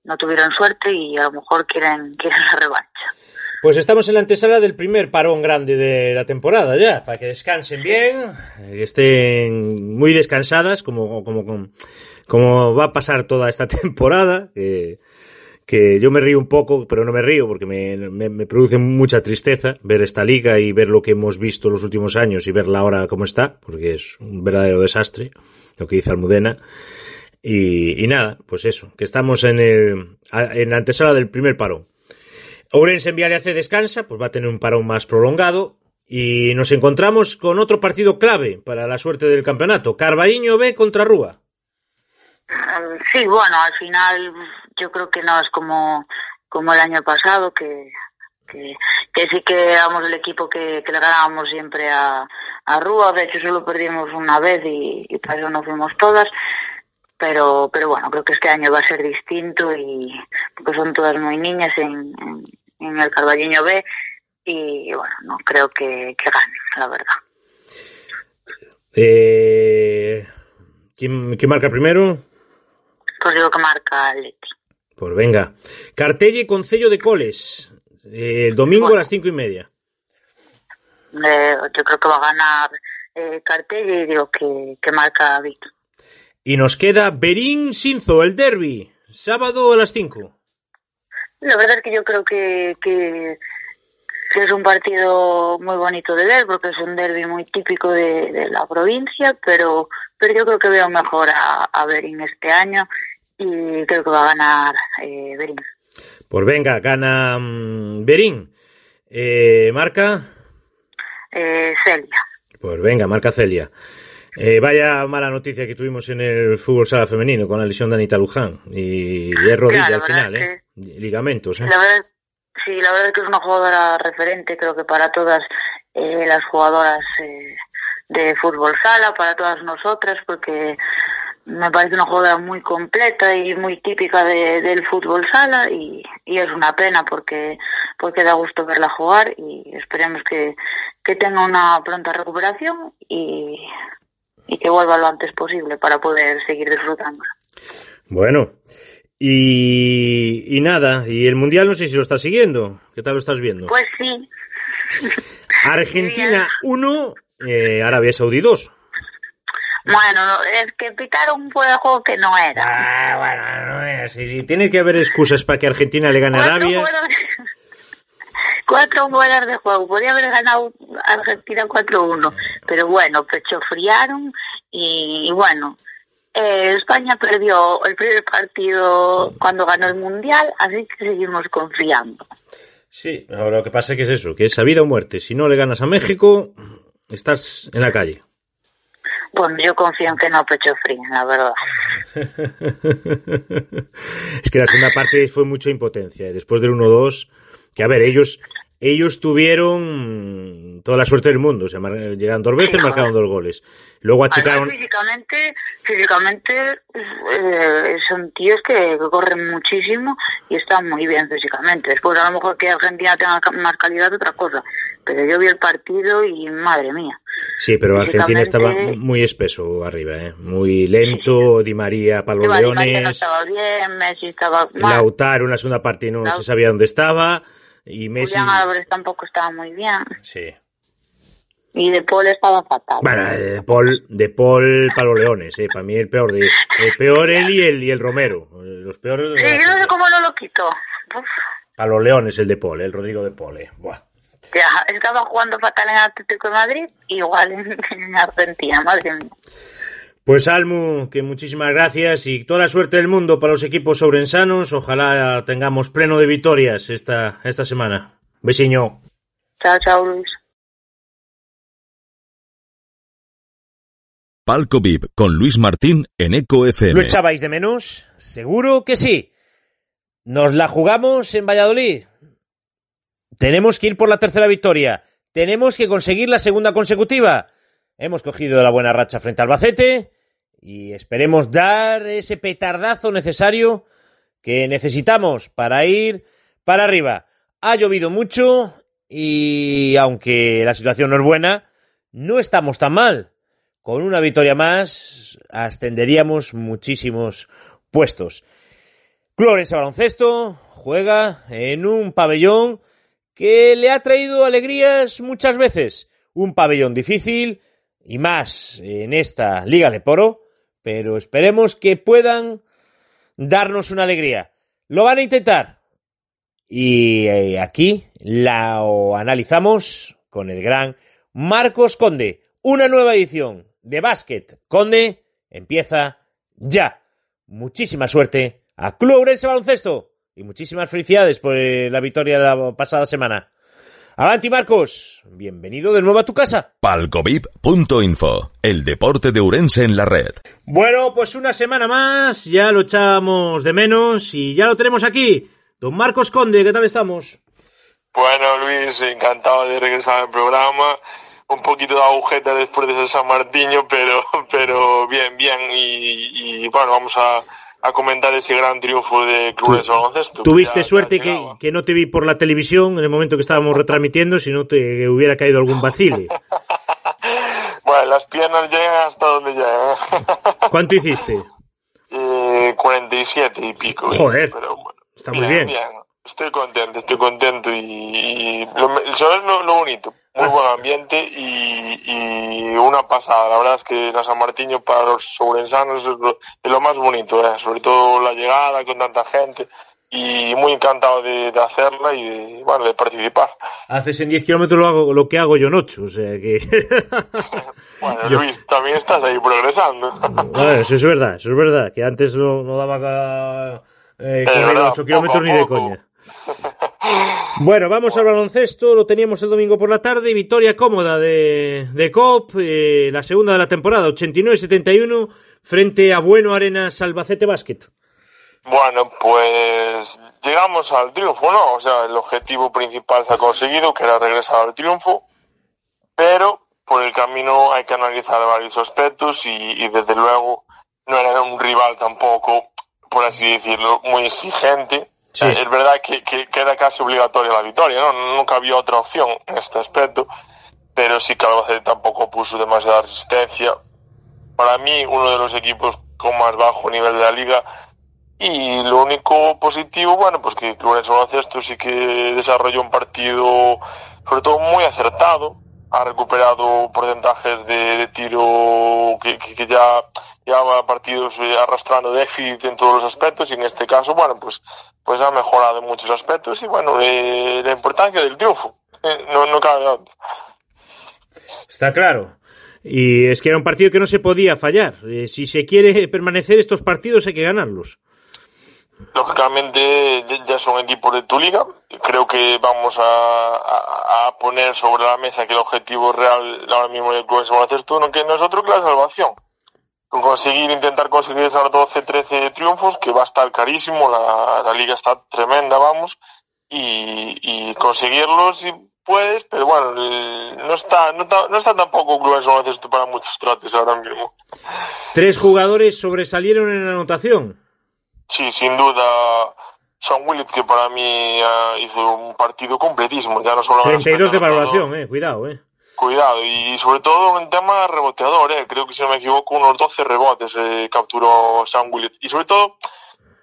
no tuvieron suerte y a lo mejor quieren, quieren la revancha. Pues estamos en la antesala del primer parón grande de la temporada ya, para que descansen bien, que estén muy descansadas, como, como, como va a pasar toda esta temporada, que yo me río un poco, pero no me río porque me, me, produce mucha tristeza ver esta liga y ver lo que hemos visto los últimos años y verla ahora como está, porque es un verdadero desastre lo que dice Almudena. Y, y nada, pues eso, que estamos en, el, en la antesala del primer parón. Ourense en hace descansa, pues va a tener un parón más prolongado. Y nos encontramos con otro partido clave para la suerte del campeonato. Carballiño B contra Rúa. Sí, bueno, al final yo creo que no es como, como el año pasado, que, que, sí que éramos el equipo que, que le ganábamos siempre a, a Rúa, de hecho solo perdimos una vez y, y para eso no fuimos todas, pero, pero bueno, creo que este año va a ser distinto y porque son todas muy niñas en, en, el Carballiño B y bueno, no creo que, que gane, la verdad. Eh, ¿quién, ¿Quién marca primero? Pues digo que marca Leti. Pues venga. Cartelle Concello de Coles. Eh, el domingo bueno, a las cinco y media. Eh, yo creo que va a ganar eh, Cartelle y digo que, que marca Víctor. Y nos queda Berín Sinzo, el derby, sábado a las 5. La verdad es que yo creo que, que, que, es un partido muy bonito de ver, porque es un derby muy típico de, de la provincia, pero, pero yo creo que veo mejor a, a Berín este año y creo que va a ganar eh, Berín. Pues venga, gana um, Berín. Eh, ¿Marca? Eh, Celia. Pues venga, marca Celia. Eh, vaya mala noticia que tuvimos en el fútbol sala femenino con la lesión de Anita Luján. Y, y es rodilla claro, al final, ¿eh? Ligamentos, ¿eh? La verdad, sí, la verdad es que es una jugadora referente, creo que para todas eh, las jugadoras eh, de fútbol sala, para todas nosotras, porque me parece una jugadora muy completa y muy típica de, del fútbol sala y, y, es una pena porque porque da gusto verla jugar y esperemos que, que tenga una pronta recuperación y, y que vuelva lo antes posible para poder seguir disfrutando. Bueno, y, y nada, y el Mundial no sé si lo estás siguiendo, ¿qué tal lo estás viendo? Pues sí. Argentina 1, eh, Arabia Saudí 2. Bueno, es que pitaron un juego que no era. Ah, bueno, no es así. Si tiene que haber excusas para que Argentina le gane a Arabia. Cuatro buenas de juego. Podría haber ganado Argentina 4-1. Pero bueno, pechofriaron y, y bueno. Eh, España perdió el primer partido cuando ganó el Mundial, así que seguimos confiando. Sí, ahora lo que pasa es que es eso, que es a vida o muerte. Si no le ganas a México, estás en la calle. Bueno, yo confío en que no pecho frío, la verdad. es que la segunda parte fue mucha impotencia. Después del 1-2, que a ver, ellos ellos tuvieron toda la suerte del mundo. O sea, llegaron dos veces, sí, marcaron dos goles. Luego achicaron. Además, físicamente, físicamente eh, son tíos que, que, corren muchísimo y están muy bien físicamente. Después, a lo mejor que Argentina tenga más calidad, otra cosa. Pero yo vi el partido y madre mía. Sí, pero Argentina estaba muy espeso arriba, ¿eh? muy lento. Di María para los Di Leones. María no estaba bien, Messi estaba mal. Lautaro en la segunda parte no Lautaro. se sabía dónde estaba. Y Messi... Julián Álvarez tampoco estaba muy bien. Sí. Y De Paul estaba fatal. Bueno, De Paul, de Paul para los Leones, eh. para mí el peor. De, el peor él y el, y el Romero. Los peores. Sí, yo no sé cómo no lo quitó. Los Leones el De Paul, el Rodrigo De Paul. Eh. Buah. Ya, estaba jugando fatal en Atlético de Madrid, igual en, en Argentina, madre mía. Pues Almu, que muchísimas gracias y toda la suerte del mundo para los equipos sobrensanos. Ojalá tengamos pleno de victorias esta, esta semana. Besiño. Chao, chao, Luis. Palco VIP con Luis Martín en Eco FM. ¿Lo echabais de menos? Seguro que sí. Nos la jugamos en Valladolid. Tenemos que ir por la tercera victoria. Tenemos que conseguir la segunda consecutiva. Hemos cogido la buena racha frente al Albacete y esperemos dar ese petardazo necesario que necesitamos para ir para arriba. Ha llovido mucho y aunque la situación no es buena, no estamos tan mal. Con una victoria más ascenderíamos muchísimos puestos. Clorense Baloncesto juega en un pabellón que le ha traído alegrías muchas veces. Un pabellón difícil, y más en esta Liga Leporo, pero esperemos que puedan darnos una alegría. Lo van a intentar. Y eh, aquí la analizamos con el gran Marcos Conde. Una nueva edición de Básquet Conde empieza ya. Muchísima suerte a Club Ourense Baloncesto y muchísimas felicidades por eh, la victoria de la pasada semana. Avanti Marcos, bienvenido de nuevo a tu casa. Palcovip.info, el deporte de Urense en la red. Bueno, pues una semana más, ya lo echábamos de menos y ya lo tenemos aquí. Don Marcos Conde, ¿qué tal estamos? Bueno, Luis, encantado de regresar al programa. Un poquito de agujeta después de San Martiño, pero, pero bien, bien. Y, y bueno, vamos a, a comentar ese gran triunfo de clubes de baloncesto. Tuviste suerte que, que, no te vi por la televisión en el momento que estábamos retransmitiendo, si no te hubiera caído algún vacile. bueno, las piernas llegan hasta donde llegan. ¿Cuánto hiciste? Eh, 47 y pico. Joder, pero, bueno, está muy bien. bien. Estoy contento, estoy contento y, y lo, ¿sabes lo, lo bonito? Muy buen ambiente y, y, una pasada. La verdad es que la San Martín para los sobrensanos es lo, es lo más bonito, ¿eh? sobre todo la llegada con tanta gente y muy encantado de, de, hacerla y de, bueno, de participar. Haces en 10 kilómetros lo, hago, lo que hago yo en 8, o sea que... bueno. Luis, también estás ahí progresando. bueno, eso es verdad, eso es verdad, que antes no, no daba eh, correr 8 kilómetros ni de coña. Bueno, vamos al baloncesto, lo teníamos el domingo por la tarde, victoria cómoda de, de COP, eh, la segunda de la temporada, 89-71, frente a Bueno Arenas Albacete Basket. Bueno, pues llegamos al triunfo, ¿no? O sea, el objetivo principal se ha conseguido, que era regresar al triunfo, pero por el camino hay que analizar varios aspectos y, y desde luego no era un rival tampoco, por así decirlo, muy exigente Sí. Es verdad que, que, era casi obligatoria la victoria, ¿no? Nunca había otra opción en este aspecto, pero sí que Albacete tampoco puso demasiada resistencia. Para mí, uno de los equipos con más bajo nivel de la liga. Y lo único positivo, bueno, pues que Clubes Baloncesto sí que desarrolló un partido, sobre todo muy acertado. Ha recuperado porcentajes de, tiro que, ya llevaba partidos eh, arrastrando déficit en todos los aspectos y en este caso, bueno, pues, pues ha mejorado en muchos aspectos y bueno, la importancia del triunfo, eh, no, no cabe duda. Está claro. Y es que era un partido que no se podía fallar. Eh, si se quiere permanecer estos partidos hay que ganarlos. Lógicamente ya son equipos de tu liga. Creo que vamos a, a, poner sobre la mesa que el objetivo real ahora mismo del club es baloncesto, no que no es otro que la salvación conseguir, intentar conseguir esas 12, 13 triunfos, que va a estar carísimo, la, liga está tremenda, vamos, y, y, conseguirlos si puedes, pero bueno, no está, no está, no está tampoco Clubes Baloncesto para muchos trotes ahora mismo. ¿Tres jugadores sobresalieron en la anotación? Sí, sin duda. Sean Willett, que para mí uh, hizo un partido completísimo, ya no solo 32 de valoración, eh, cuidado, eh. Cuidado, y sobre todo en tema reboteador, eh, creo que si no me equivoco, unos 12 rebotes eh, capturó Sam Willett. Y sobre todo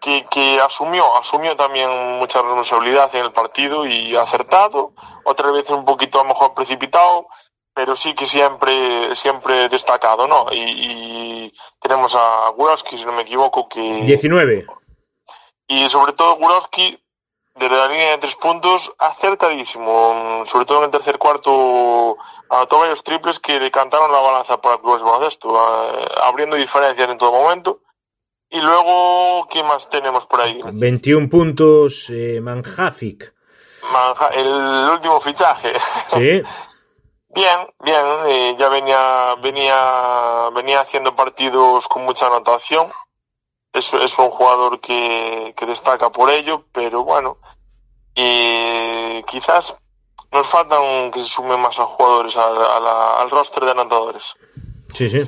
que, que asumió, asumió también mucha responsabilidad en el partido y acertado, otra vez un poquito a lo mejor precipitado, pero sí que siempre, siempre destacado, ¿no? Y, y tenemos a Gurowski, si no me equivoco, que... 19. Y sobre todo Gurowski desde la línea de tres puntos acertadísimo, sobre todo en el tercer cuarto anotó varios triples que decantaron la balanza para el club de baloncesto, eh, abriendo diferencias en todo momento. Y luego, ¿qué más tenemos por ahí? 21 puntos, eh, Manjafik. Manja, el último fichaje. Sí. bien, bien, eh, ya venía, venía, venía haciendo partidos con mucha anotación es, es un jugador que, que destaca por ello, pero bueno, y quizás nos faltan que se sumen más a jugadores a a la, al roster de anotadores. Sí, sí.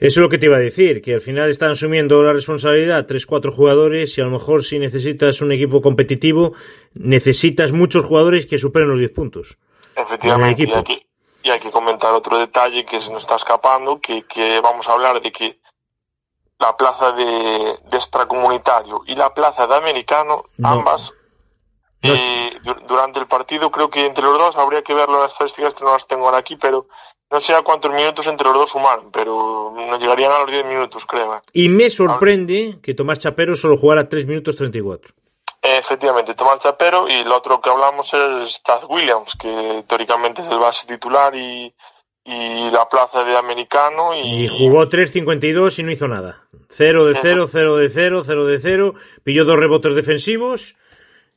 Eso es lo que te iba a decir, que al final están asumiendo la responsabilidad tres, cuatro jugadores y a lo mejor si necesitas un equipo competitivo, necesitas muchos jugadores que superen los 10 puntos. Efectivamente, y, aquí, y hay que comentar otro detalle que se nos está escapando, que, que vamos a hablar de que la plaza de, de extracomunitario y la plaza de americano, no. ambas, no. Eh, durante el partido, creo que entre los dos habría que ver las estadísticas que no las tengo ahora aquí, pero no sé a cuántos minutos entre los dos sumaron, pero no llegarían a los 10 minutos, creo. Y me sorprende que Tomás Chapero solo jugara 3 minutos 34. Efectivamente, Tomás Chapero y el otro que hablamos es Stad Williams, que teóricamente es el base titular y, y la plaza de americano. Y, y jugó 3.52 y no hizo nada. 0 de 0, 0 de 0, 0 de 0. Pilló dos rebotes defensivos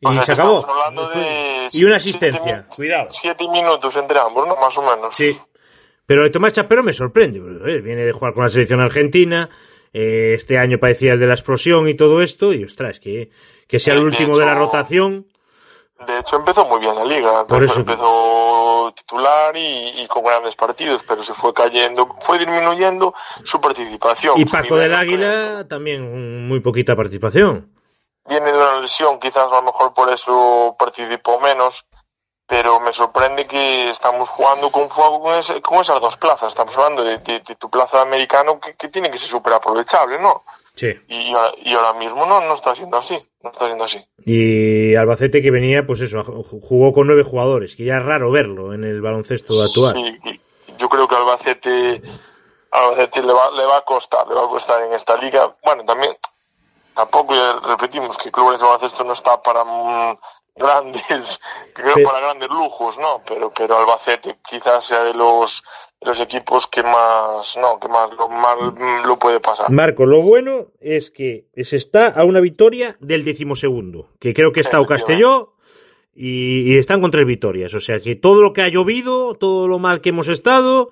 y o sea, se acabó. De y una asistencia, siete, cuidado. 7 minutos entre ambos, ¿no? Más o menos. Sí. Pero Tomás Chapero me sorprende. Viene de jugar con la selección argentina. Eh, este año parecía el de la explosión y todo esto. Y ostras, que, que sea el último de, hecho, de la rotación. De hecho, empezó muy bien la liga. Por eso empezó titular y, con grandes partidos, pero se fue cayendo, fue disminuyendo su participación. Y Paco del Águila también muy poquita participación. Viene de una lesión, quizás a lo mejor por eso participó menos, pero me sorprende que estamos jugando con fuego con, esas dos plazas. Estamos hablando de, tu plaza americano que, que tiene que ser súper aprovechable, ¿no? Y, ahora mismo no, no está siendo así, no está siendo así. Y Albacete que venía, pues eso, jugó con nueve jugadores, que ya es raro verlo en el baloncesto actual. Sí, yo creo que Albacete, Albacete le va, le va a costar, le va a costar en esta liga. Bueno, también, tampoco repetimos que clubes de baloncesto no está para grandes, creo para grandes lujos, ¿no? Pero, pero Albacete quizás sea de los los equipos que más, no, que más lo, lo puede pasar. Marco, lo bueno es que se está a una victoria del decimosegundo, que creo que está o Castelló y, están con tres victorias. O sea que todo lo que ha llovido, todo lo mal que hemos estado,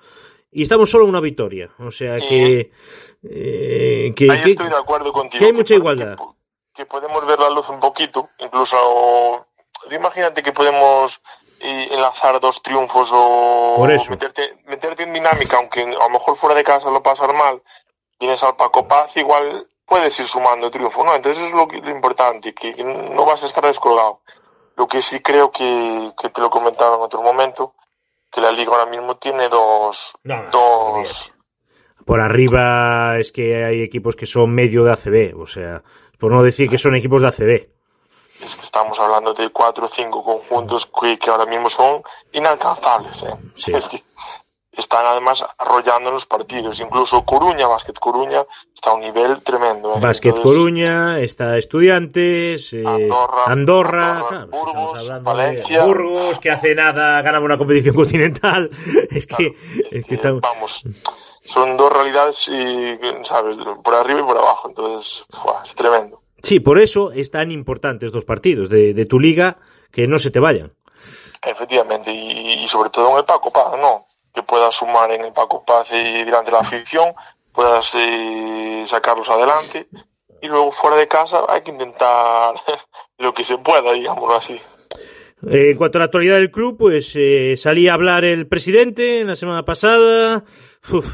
y estamos solo a una victoria. O sea que, eh, que, Ahí estoy de acuerdo contigo. Que hay mucha igualdad. Que, podemos ver la luz un poquito, incluso imagínate que podemos y enlazar dos triunfos o Meterte, meterte en dinámica, aunque a lo mejor fuera de casa lo pasar mal, vienes al Paco Paz, igual puedes ir sumando triunfo, ¿no? Entonces es lo, lo importante, que no vas a estar descolgado. Lo que sí creo que, que te lo comentaba en otro momento, que la liga ahora mismo tiene dos... dos... Por arriba es que hay equipos que son medio de ACB, o sea, por no decir que son equipos de ACB es que estamos hablando de cuatro o cinco conjuntos que, ahora mismo son inalcanzables. ¿eh? Es que están además arrollando los partidos. Incluso Coruña, Básquet Coruña, está a un nivel tremendo. ¿eh? Básquet Coruña, está Estudiantes, eh, Andorra, Burgos, Valencia. Burgos, que hace nada ganaba una competición continental. es que, es que Vamos, son dos realidades y, ¿sabes? Por arriba y por abajo. Entonces, es tremendo. Sí, por eso es tan importante estos partidos de, tu liga que no se te vayan. Efectivamente, y, sobre todo en el Paco Paz, ¿no? Que puedas sumar en el Paco Paz y durante la afición, puedas eh, sacarlos adelante. Y luego fuera de casa hay que intentar lo que se pueda, digámoslo así. En cuanto a la actualidad del club, pues eh, salía a hablar el presidente la semana pasada.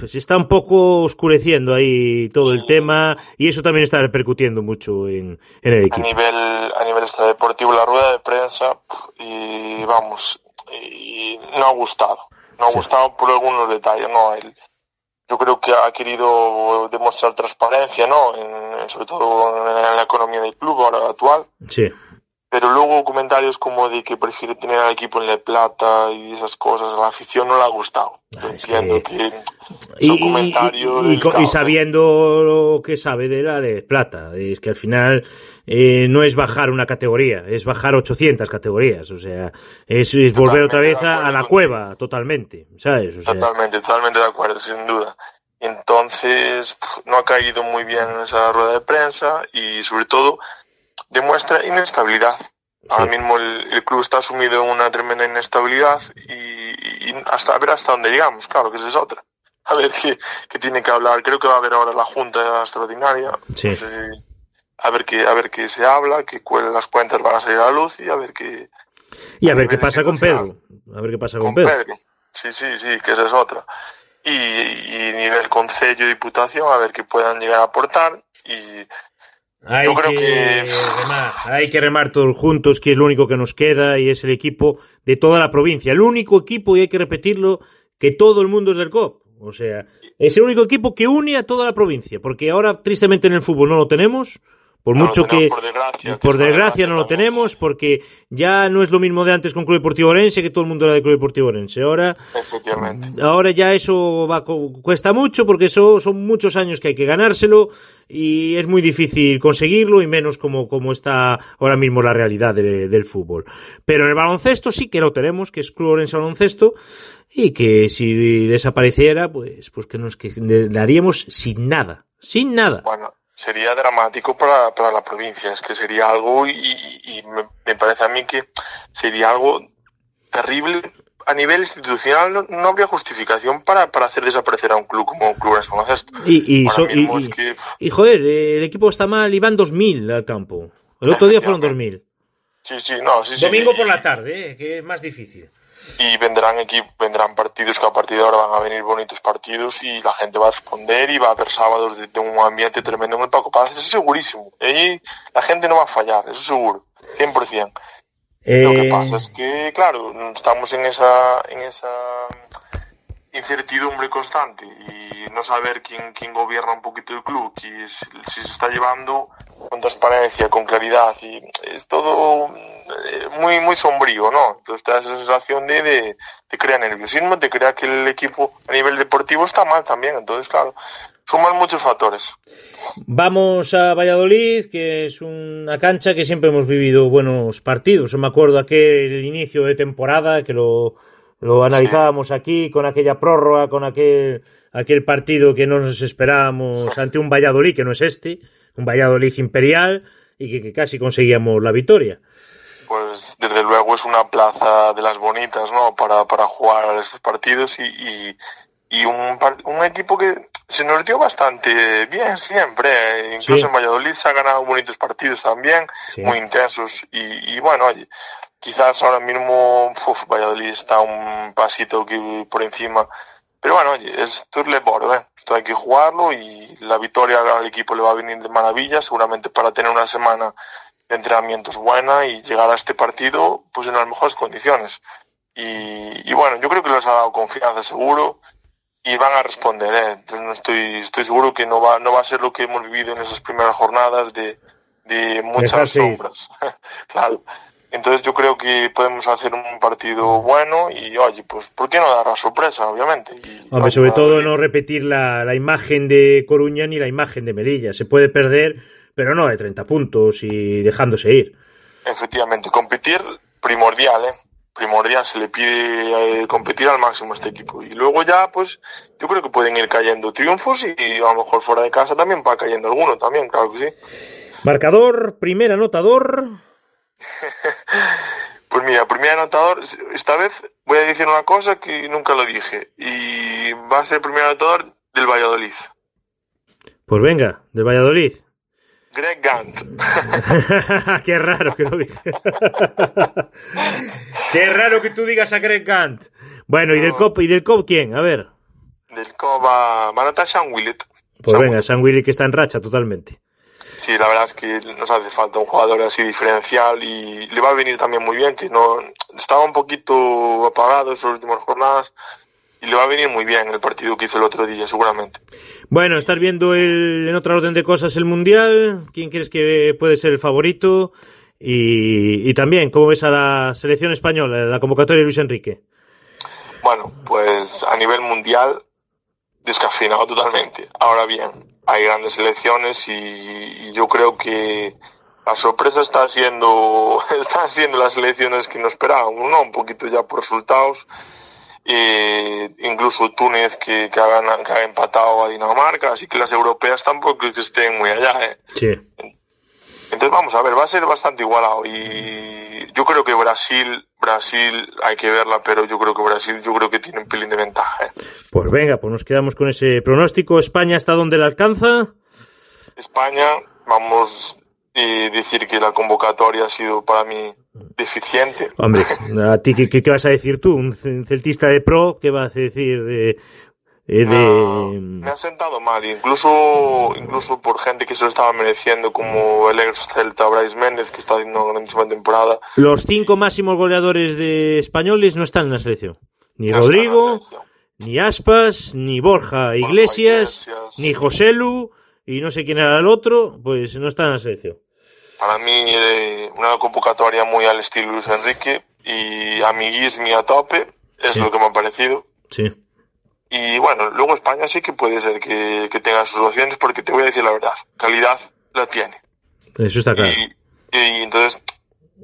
Se está un poco oscureciendo ahí todo el tema y eso también está repercutiendo mucho en, el equipo. A nivel, a nivel extradeportivo, la rueda de prensa, y vamos, y no ha gustado. No ha gustado por algunos detalles, ¿no? El, yo creo que ha querido demostrar transparencia, ¿no? sobre todo en la economía del club ahora actual. Sí pero luego comentarios como de que prefiere tener al equipo en La Plata y esas cosas, a la afición no le ha gustado. Ah, entiendo que, y, comentarios y, sabiendo lo que sabe de la Le Plata, es que al final eh, no es bajar una categoría, es bajar 800 categorías, o sea, es, volver otra vez a, la cueva, totalmente, ¿sabes? totalmente, totalmente de acuerdo, sin duda. Entonces, no ha caído muy bien en esa rueda de prensa y sobre todo demuestra inestabilidad. Ahora mismo el, club está sumido en una tremenda inestabilidad y, hasta a ver hasta dónde llegamos, claro, que esa es otra. A ver qué, tiene que hablar. Creo que va a haber ahora la junta extraordinaria. a ver qué a ver qué se habla, que las cuentas van a salir a la luz y a ver qué y a, ver qué pasa con Pedro. A ver qué pasa con, Pedro. Sí, sí, sí, que esa es otra. Y, y nivel concello y diputación, a ver qué puedan llegar a aportar y hay que, remar, hay que remar todos juntos, que es lo único que nos queda y es el equipo de toda la provincia. El único equipo, y hay que repetirlo, que todo el mundo es del COP. O sea, es el único equipo que une a toda la provincia, porque ahora tristemente en el fútbol no lo tenemos. Por mucho que, por desgracia, no lo tenemos, porque ya no es lo mismo de antes con Club Deportivo Orense, que todo el mundo era de Club Deportivo Orense. Ahora, ahora ya eso va, cuesta mucho, porque eso son muchos años que hay que ganárselo, y es muy difícil conseguirlo, y menos como, como está ahora mismo la realidad del fútbol. Pero en el baloncesto sí que lo tenemos, que es Club Orense Baloncesto, y que si desapareciera, pues, pues que nos quedaríamos sin nada, sin nada sería dramático para, para la provincia. Es que sería algo, y, me, parece a mí que sería algo terrible. A nivel institucional no, habría justificación para, para, hacer desaparecer a un club como un club en Y, y, y, joder, el equipo está mal y van 2.000 al campo. El otro día fueron 2.000. Sí, sí, no, sí, sí. Domingo por la tarde, ¿eh? que es más difícil. Y vendrán vendrán partidos que a partir de ahora van a venir bonitos partidos y la gente va a responder y va a haber sábados de, un ambiente tremendo en el Paco Paz, eso es segurísimo. Y la gente no va a fallar, eso seguro, 100%. Eh... Lo que pasa es que, claro, estamos en esa, en esa incertidumbre constante y no saber quién, quién gobierna un poquito el club, y si, se está llevando con transparencia, con claridad y es todo eh, muy muy sombrío, ¿no? Entonces te da esa sensación de, de, de crear nerviosismo, te crea que el equipo a nivel deportivo está mal también, entonces claro, suman muchos factores. Vamos a Valladolid, que es una cancha que siempre hemos vivido buenos partidos. Yo me acuerdo aquel inicio de temporada que lo lo analizábamos aquí con aquella prórroga, con aquel, aquel partido que no nos esperábamos ante un Valladolid que no es este, un Valladolid imperial y que, casi conseguíamos la victoria. Pues desde luego es una plaza de las bonitas, ¿no? Para, para jugar estos partidos y, y, un, un equipo que se nos dio bastante bien siempre. Incluso en Valladolid se ha ganado bonitos partidos también, muy intensos. Y, y bueno, oye, quizás ahora mismo uf, Valladolid está un pasito por encima. Pero bueno, es Leboro, ¿eh? Esto hay que jugarlo y la victoria al equipo le va a venir de maravilla, seguramente para tener una semana de entrenamientos buena y llegar a este partido pues en las mejores condiciones. Y, y bueno, yo creo que les ha dado confianza seguro y van a responder, ¿eh? Entonces no estoy, estoy seguro que no va, no va a ser lo que hemos vivido en esas primeras jornadas de, de muchas sombras. claro. Entonces yo creo que podemos hacer un partido bueno y, oye, pues, ¿por qué no dar la sorpresa, obviamente? Hombre, sobre todo no repetir la, la, imagen de Coruña ni la imagen de Melilla. Se puede perder, pero no de 30 puntos y dejándose ir. Efectivamente, competir primordial, ¿eh? Primordial, se le pide eh, competir al máximo a este equipo. Y luego ya, pues, yo creo que pueden ir cayendo triunfos y, y a lo mejor fuera de casa también va cayendo alguno también, claro que sí. Marcador, primer anotador. Pues mira, primer anotador, esta vez voy a decir una cosa que nunca lo dije. Y va a ser el primer anotador del Valladolid. Pues venga, del Valladolid. Greg Gant. Qué raro que lo dije. Qué raro que tú digas a Greg Gant. Bueno, ¿y del COP y del COP quién? A ver. Del COP va, a anotar Sean Willett. Pues venga, Sean Willett que está en racha totalmente. Sí, la verdad es que nos hace falta un jugador así diferencial y le va a venir también muy bien, que no estaba un poquito apagado en sus últimas jornadas y le va a venir muy bien el partido que hizo el otro día, seguramente. Bueno, estás viendo el, en otra orden de cosas el Mundial, ¿quién crees que puede ser el favorito? Y, y también, ¿cómo ves a la selección española, la convocatoria de Luis Enrique? Bueno, pues a nivel mundial, descafeinado totalmente. Ahora bien, hay grandes elecciones y, yo creo que la sorpresa está siendo están siendo las elecciones que no esperábamos, ¿no? Un poquito ya por resultados. Eh, incluso Túnez que, que, ha, que, ha, empatado a Dinamarca, así que las europeas tampoco que estén muy allá. ¿eh? Sí. Entonces vamos a ver, va a ser bastante igualado y yo creo que Brasil, Brasil hay que verla, pero yo creo que Brasil yo creo que tiene un pelín de ventaja. ¿eh? Pues venga, pues nos quedamos con ese pronóstico. España hasta dónde la alcanza? España, vamos a decir que la convocatoria ha sido para mí deficiente. Hombre, ¿a ti qué, qué, vas a decir tú? ¿Un celtista de pro? ¿Qué vas a decir de, eh, de... Me ha sentado mal, incluso incluso por gente que se lo estaba mereciendo, como el ex Celta Bryce Méndez, que está haciendo una grandísima temporada. Los cinco máximos goleadores de españoles no están en la selección. Ni no Rodrigo, ni Aspas, ni Borja Iglesias, Iglesias, ni Joselu, y no sé quién era el otro, pues no están en la selección. Para mí, eh, una convocatoria muy al estilo Luis Enrique y amiguismo a tope, es sí. lo que me ha parecido. Sí. Y bueno, luego España sí que puede ser que, que, tenga sus opciones, porque te voy a decir la verdad, calidad la tiene. Eso está claro. Y, y entonces,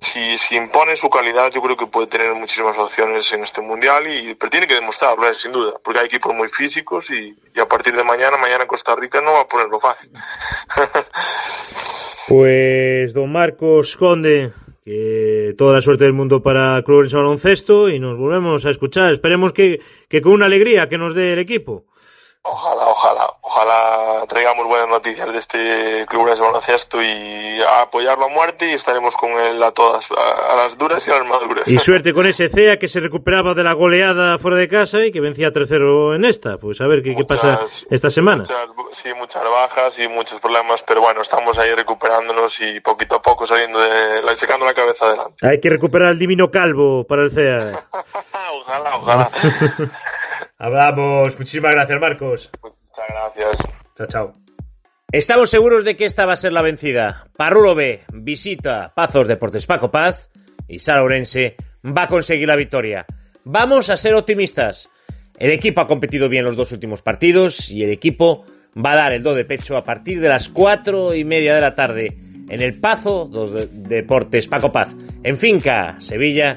si, si, impone su calidad, yo creo que puede tener muchísimas opciones en este mundial, y, pero tiene que demostrarlo, ¿eh? sin duda, porque hay equipos muy físicos y, y, a partir de mañana, mañana Costa Rica no va a ponerlo fácil. pues, don Marcos Conde, que toda la suerte del mundo para Clubes Baloncesto y nos volvemos a escuchar. Esperemos que, que con una alegría que nos dé el equipo. Ojalá, ojalá, ojalá traigamos buenas noticias de este club de baloncesto y a apoyarlo a muerte y estaremos con él a todas, a, las duras y a las maduras. Y suerte con ese CEA que se recuperaba de la goleada fuera de casa y que vencía 3-0 en esta. Pues a ver qué, qué pasa esta semana. sí, muchas bajas y muchos problemas, pero bueno, estamos ahí recuperándonos y poquito a poco saliendo de, la, secando la cabeza adelante. Hay que recuperar el divino calvo para el CEA. ojalá, ojalá. Hablamos. Muchísimas gracias, Marcos. Muchas gracias. Chao, chao. Estamos seguros de que esta va a ser la vencida. Parrulo B visita Pazos Deportes Paco Paz y Sara Orense va a conseguir la victoria. Vamos a ser optimistas. El equipo ha competido bien los dos últimos partidos y el equipo va a dar el do de pecho a partir de las cuatro y media de la tarde en el Pazo dos Deportes Paco Paz en Finca, Sevilla.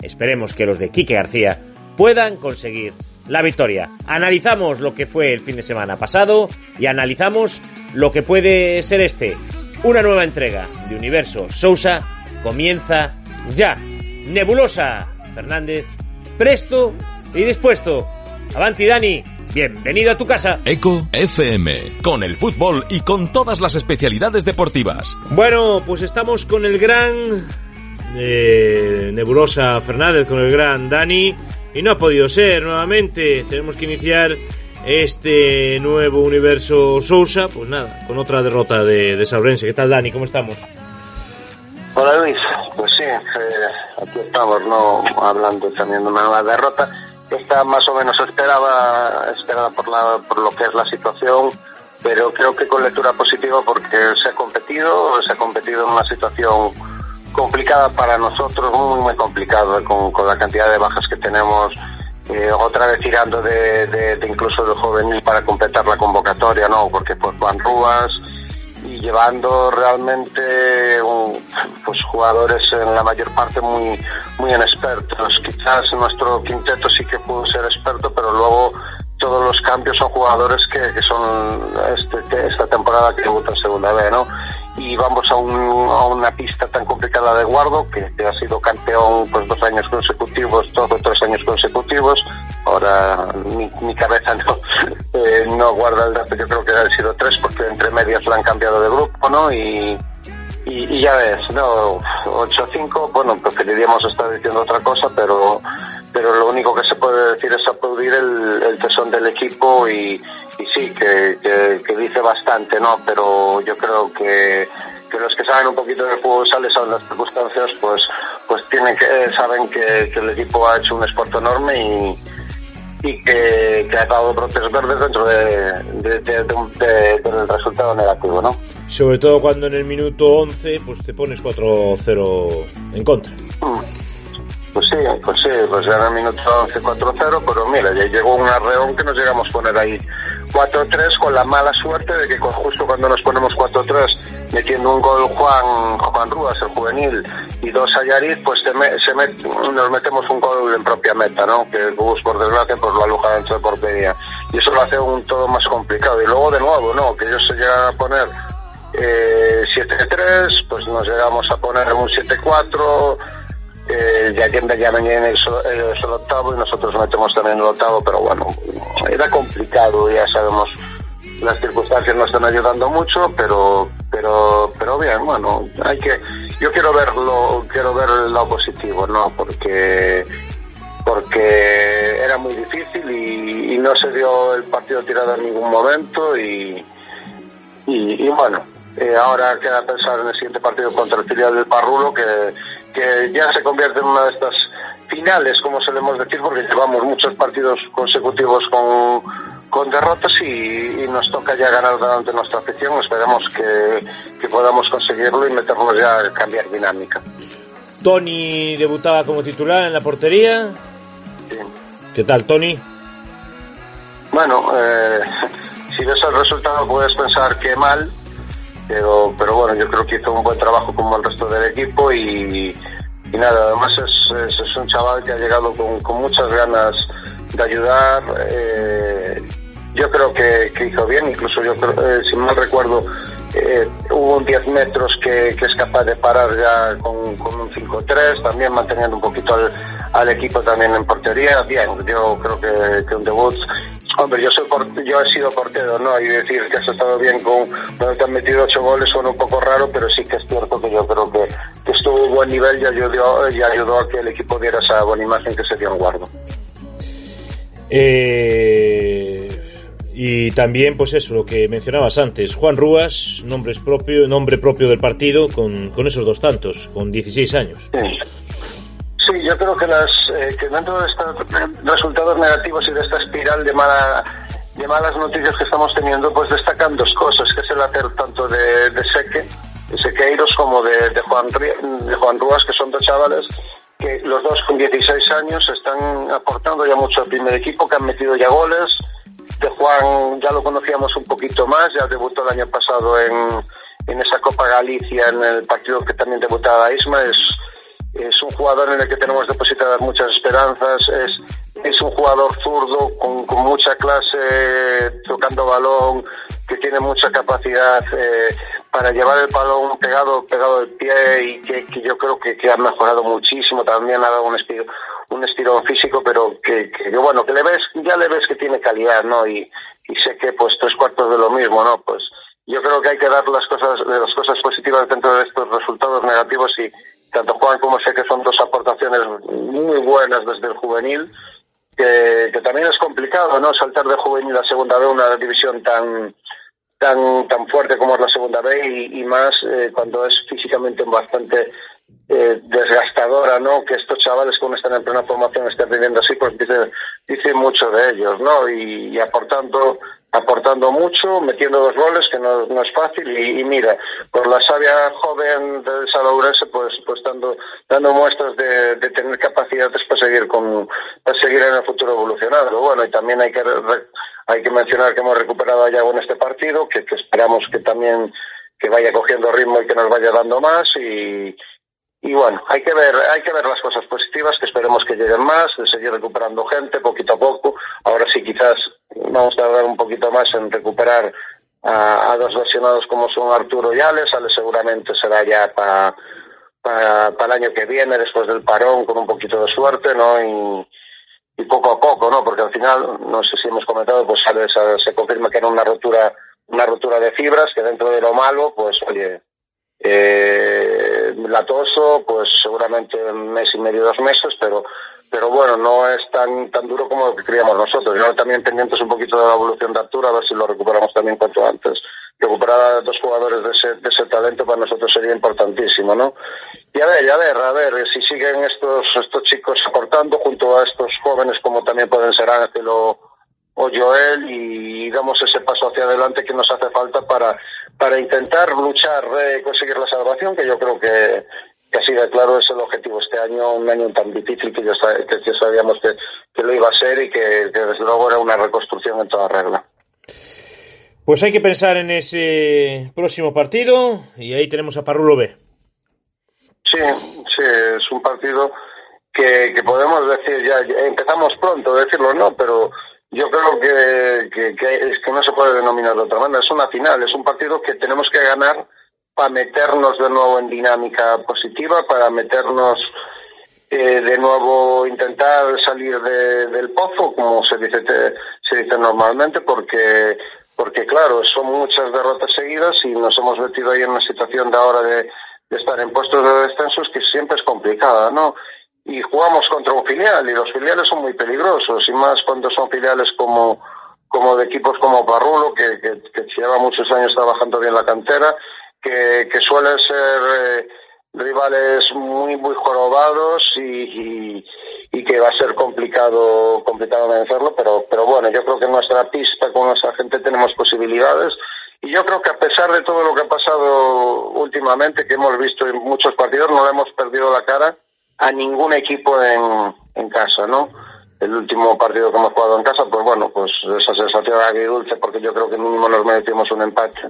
Esperemos que los de Quique García puedan conseguir la victoria. Analizamos lo que fue el fin de semana pasado y analizamos lo que puede ser este. Una nueva entrega de Universo Sousa comienza ya. Nebulosa Fernández, presto y dispuesto. Avanti Dani, bienvenido a tu casa. Eco FM, con el fútbol y con todas las especialidades deportivas. Bueno, pues estamos con el gran eh, Nebulosa Fernández, con el gran Dani y no ha podido ser nuevamente. Tenemos que iniciar este nuevo universo Sousa, pues nada, con otra derrota de, de Saurense. ¿Qué tal, Dani? ¿Cómo estamos? Hola Luis, pues sí, eh, aquí estamos, no hablando también de una nueva derrota. Esta más o menos esperaba, esperada por, la, por lo que es la situación, pero creo que con lectura positiva porque se ha competido, se ha competido en una situación complicada para nosotros, muy, muy complicado con, con la cantidad de bajas que tenemos. Eh, otra vez tirando de, de, incluso de juvenil para completar la convocatoria, ¿no? Porque pues Juan Rúas y llevando realmente pues jugadores en la mayor parte muy muy inexpertos. Quizás nuestro quinteto sí que pudo ser experto, pero luego todos los cambios son jugadores que, son este, esta temporada que debutan segunda vez, ¿no? Y vamos a, un, a una pista tan complicada de Guardo, que, ha sido campeón pues dos años consecutivos, dos o tres años consecutivos. Ahora mi, mi cabeza no, eh, no guarda el dato, yo creo que han sido tres, porque entre medias la han cambiado de grupo, ¿no? Y, y, ya ves, no, 8-5, bueno, preferiríamos estar diciendo otra cosa, pero, pero lo único que se puede decir es aplaudir el, el tesón del equipo y, y sí, que, que, dice bastante, ¿no? Pero yo creo que, que los que saben un poquito de juego sales a las circunstancias, pues, pues tienen que, saben que, que el equipo ha hecho un esfuerzo enorme y, y que, que, ha dado brotes verdes dentro de, de, de, del resultado negativo, ¿no? Sobre todo cuando en el minuto 11 pues te pones 4-0 en contra. Mm. Pues sí, pues sí, pues era el minuto 11 4-0, pero mira, ya llegó un arreón que nos llegamos a poner ahí 4-3 con la mala suerte de que justo cuando nos ponemos 4-3 metiendo un gol Juan Juan Rúas, el juvenil, y dos Ayariz, pues se nos metemos un gol en propia meta, ¿no? Que Bus, por desgracia, pues lo aloja dentro de portería. Y eso lo hace un todo más complicado. Y luego, de nuevo, ¿no? Que ellos se llegan a poner eh, 7-3, pues nos llegamos a poner un 7-4, eh, ya que Benjamin en el, el, octavo y nosotros metemos también el octavo, pero bueno, era complicado, ya sabemos, las circunstancias no están ayudando mucho, pero pero pero bien, bueno, hay que yo quiero verlo, quiero ver el lado positivo, ¿no? Porque porque era muy difícil y, no se dio el partido tirado en ningún momento y, y, bueno, eh, ahora queda pensar en el siguiente partido contra el filial del Parrulo que que ya se convierte en una de estas finales, como solemos decir, porque llevamos muchos partidos consecutivos con, con derrotas y, nos toca ya ganar delante nuestra afición. Esperemos que, que podamos conseguirlo y meternos ya a cambiar dinámica. Tony debutaba como titular en la portería. Sí. ¿Qué tal, Tony? Bueno, eh, si ves el resultado puedes pensar que mal, pero, bueno, yo creo que hizo un buen trabajo como el resto del equipo y, nada, además es, un chaval que ha llegado con, muchas ganas de ayudar. Eh, yo creo que, hizo bien, incluso yo creo, eh, si mal recuerdo, eh, hubo un 10 metros que, es capaz de parar ya con, un 5-3, también manteniendo un poquito al, al, equipo también en portería. Bien, yo creo que, que un debut Hombre, yo, soy yo he sido portero, ¿no? Y decir que has estado bien con... Cuando te han metido ocho goles suena un poco raro, pero sí que es cierto que yo creo que, que estuvo buen nivel y ayudó, y ayudó a que el equipo diera esa buena imagen que se dio en guardo. Eh, y también, pues eso, lo que mencionabas antes, Juan Rúas, nombre propio, nombre propio del partido, con, con esos dos tantos, con 16 años. Sí. Yo creo que, las, eh, que dentro de estos resultados negativos y de esta espiral de, mala, de malas noticias que estamos teniendo, pues destacan dos cosas, que es el hacer tanto de, de Seque, de Sequeiros, como de, de, Juan, de Juan Rúas, que son dos chavales que los dos con 16 años están aportando ya mucho al primer equipo, que han metido ya goles, de Juan ya lo conocíamos un poquito más, ya debutó el año pasado en, en esa Copa Galicia, en el partido que también debutaba Isma. Es, es un jugador en el que tenemos depositadas muchas esperanzas. Es, es un jugador zurdo con, con mucha clase, tocando balón, que tiene mucha capacidad eh, para llevar el balón pegado pegado del pie y que, que yo creo que, que, ha mejorado muchísimo. También ha dado un estilo un estilo físico, pero que, que, bueno, que le ves, ya le ves que tiene calidad, ¿no? Y, y sé que pues tres cuartos de lo mismo, ¿no? Pues yo creo que hay que dar las cosas, las cosas positivas dentro de estos resultados negativos y tanto Juan como sé que son dos aportaciones muy buenas desde el juvenil, que, también es complicado, ¿no? Saltar de juvenil a segunda B, una división tan, tan tan fuerte como es la segunda B y, y más eh, cuando es físicamente bastante eh, desgastadora, ¿no? Que estos chavales cuando están en plena formación estén viviendo así, pues dice, dice mucho de ellos, ¿no? Y aportando aportando mucho, metiendo dos goles, que no, no es fácil, y, y, mira, por la sabia joven del Salaurense, pues, pues dando, dando muestras de, de tener capacidades para seguir con, para seguir en el futuro evolucionando. Bueno, y también hay que, hay que mencionar que hemos recuperado a Yago en este partido, que, que esperamos que también que vaya cogiendo ritmo y que nos vaya dando más y, y bueno, hay que ver, hay que ver las cosas positivas, que esperemos que lleguen más, de seguir recuperando gente poquito a poco. Ahora sí quizás vamos a tardar un poquito más en recuperar a, a dos lesionados como son Arturo y Ale, Ale seguramente será ya para para pa el año que viene, después del parón, con un poquito de suerte, ¿no? Y, poco a poco, ¿no? Porque al final, no sé si hemos comentado, pues Ale se, se confirma que era una rotura, una rotura de fibras, que dentro de lo malo, pues oye, eh, latoso, pues seguramente un mes y medio, dos meses, pero pero bueno, no es tan tan duro como lo que creíamos nosotros. Yo también pendientes un poquito de la evolución de Arturo, a ver si lo recuperamos también cuanto antes. Recuperar a dos jugadores de ese, de ese talento para nosotros sería importantísimo, ¿no? Y a ver, a ver, a ver, si siguen estos, estos chicos aportando junto a estos jóvenes como también pueden ser Ángel o, o Joel y damos ese paso hacia adelante que nos hace falta para, para intentar luchar, eh, conseguir la salvación, que yo creo que, que así de claro es el objetivo este año, un año tan difícil que ya, que ya sabíamos que, que, lo iba a ser y que, que, desde luego era una reconstrucción en toda regla. Pues hay que pensar en ese próximo partido y ahí tenemos a Parrulo B. Sí, sí, es un partido que, que podemos decir ya, empezamos pronto a decirlo, no, pero yo creo que, que, que, es que no se puede denominar de otra manera. Es una final, es un partido que tenemos que ganar para meternos de nuevo en dinámica positiva, para meternos eh, de nuevo, intentar salir de, del pozo, como se dice, te, se dice normalmente, porque, porque claro, son muchas derrotas seguidas y nos hemos metido ahí en una situación de ahora de, estar en puestos de descensos que siempre es complicada, ¿no? y jugamos contra un filial y los filiales son muy peligrosos y más cuando son filiales como como de equipos como Parrulo que, que, que lleva muchos años trabajando bien la cantera que, que suelen ser eh, rivales muy muy jorobados y, y, que va a ser complicado complicado vencerlo pero pero bueno yo creo que en nuestra pista con nuestra gente tenemos posibilidades y yo creo que a pesar de todo lo que ha pasado últimamente que hemos visto en muchos partidos no le hemos perdido la cara a ningún equipo en, en casa, ¿no? El último partido que hemos jugado en casa, pues bueno, pues esa sensación agridulce, porque yo creo que mínimo nos merecimos un empate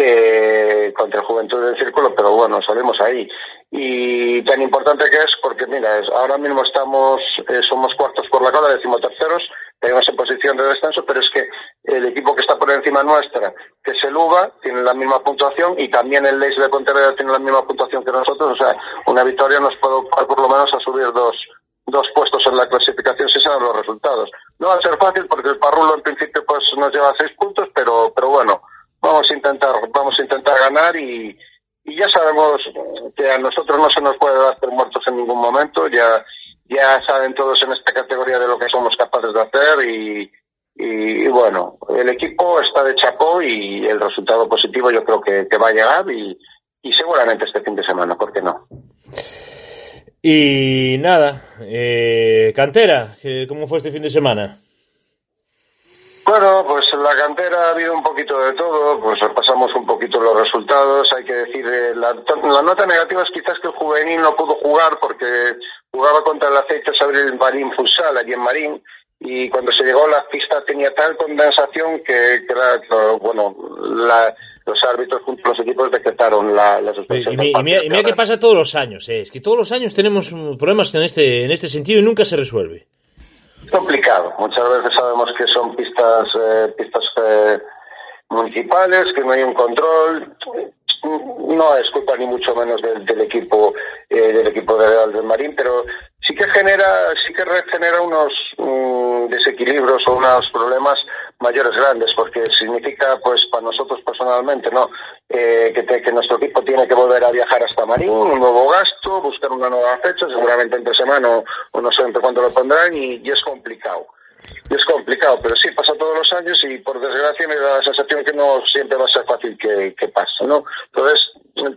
eh, contra el Juventud del Círculo, pero bueno, salimos ahí. Y tan importante que es, porque mira, ahora mismo estamos, eh, somos cuartos por la cola, decimoterceros, tenemos en posición de descenso, pero es que el equipo que está por encima nuestra, que es el UBA, tiene la misma puntuación y también el Leis de Pontevedra tiene la misma puntuación que nosotros, o sea, una victoria nos puede ocupar por lo menos a subir dos, dos puestos en la clasificación si dan los resultados. No va a ser fácil porque el Parrulo en principio pues nos lleva seis puntos, pero, pero bueno, vamos a intentar y, ya sabemos que a nosotros no se nos puede dar por muertos en ningún momento, ya, ya saben todos en esta categoría de lo que somos capaces de hacer y, bueno, el equipo está de chapó y el resultado positivo yo creo que, que va a llegar y, y seguramente este fin de semana, ¿por qué no? Y nada, eh, cantera, ¿cómo fue este fin de semana? Bueno, pues en la cantera ha habido un poquito de todo, pues repasamos un poquito los resultados, hay que decir, eh, la, la, nota negativa es quizás que el juvenil no pudo jugar porque jugaba contra el aceite Abril Marín Futsal allí en Marín y cuando se llegó a la pista tenía tal condensación que, bueno, la, los árbitros junto a los equipos decretaron la, la suspensión. Y, y, mira, y mira que pasa todos los años, eh, es que todos los años tenemos problemas en este, en este sentido y nunca se resuelve complicado. Muchas veces sabemos que son pistas, eh, pistas eh, municipales, que no hay un control. No es culpa ni mucho menos del, del equipo eh, del equipo de Real del Marín, pero sí que genera sí que genera unos um, desequilibrios o unos problemas mayores grandes porque significa pues para nosotros personalmente no eh, que, te, que nuestro equipo tiene que volver a viajar hasta Marín un nuevo gasto buscar una nueva fecha seguramente entre semana o, no sé entre cuándo lo pondrán y es complicado es complicado, pero sí pasa todos los años y por desgracia me da la sensación que no siempre va a ser fácil que, que pase, ¿no? Entonces, en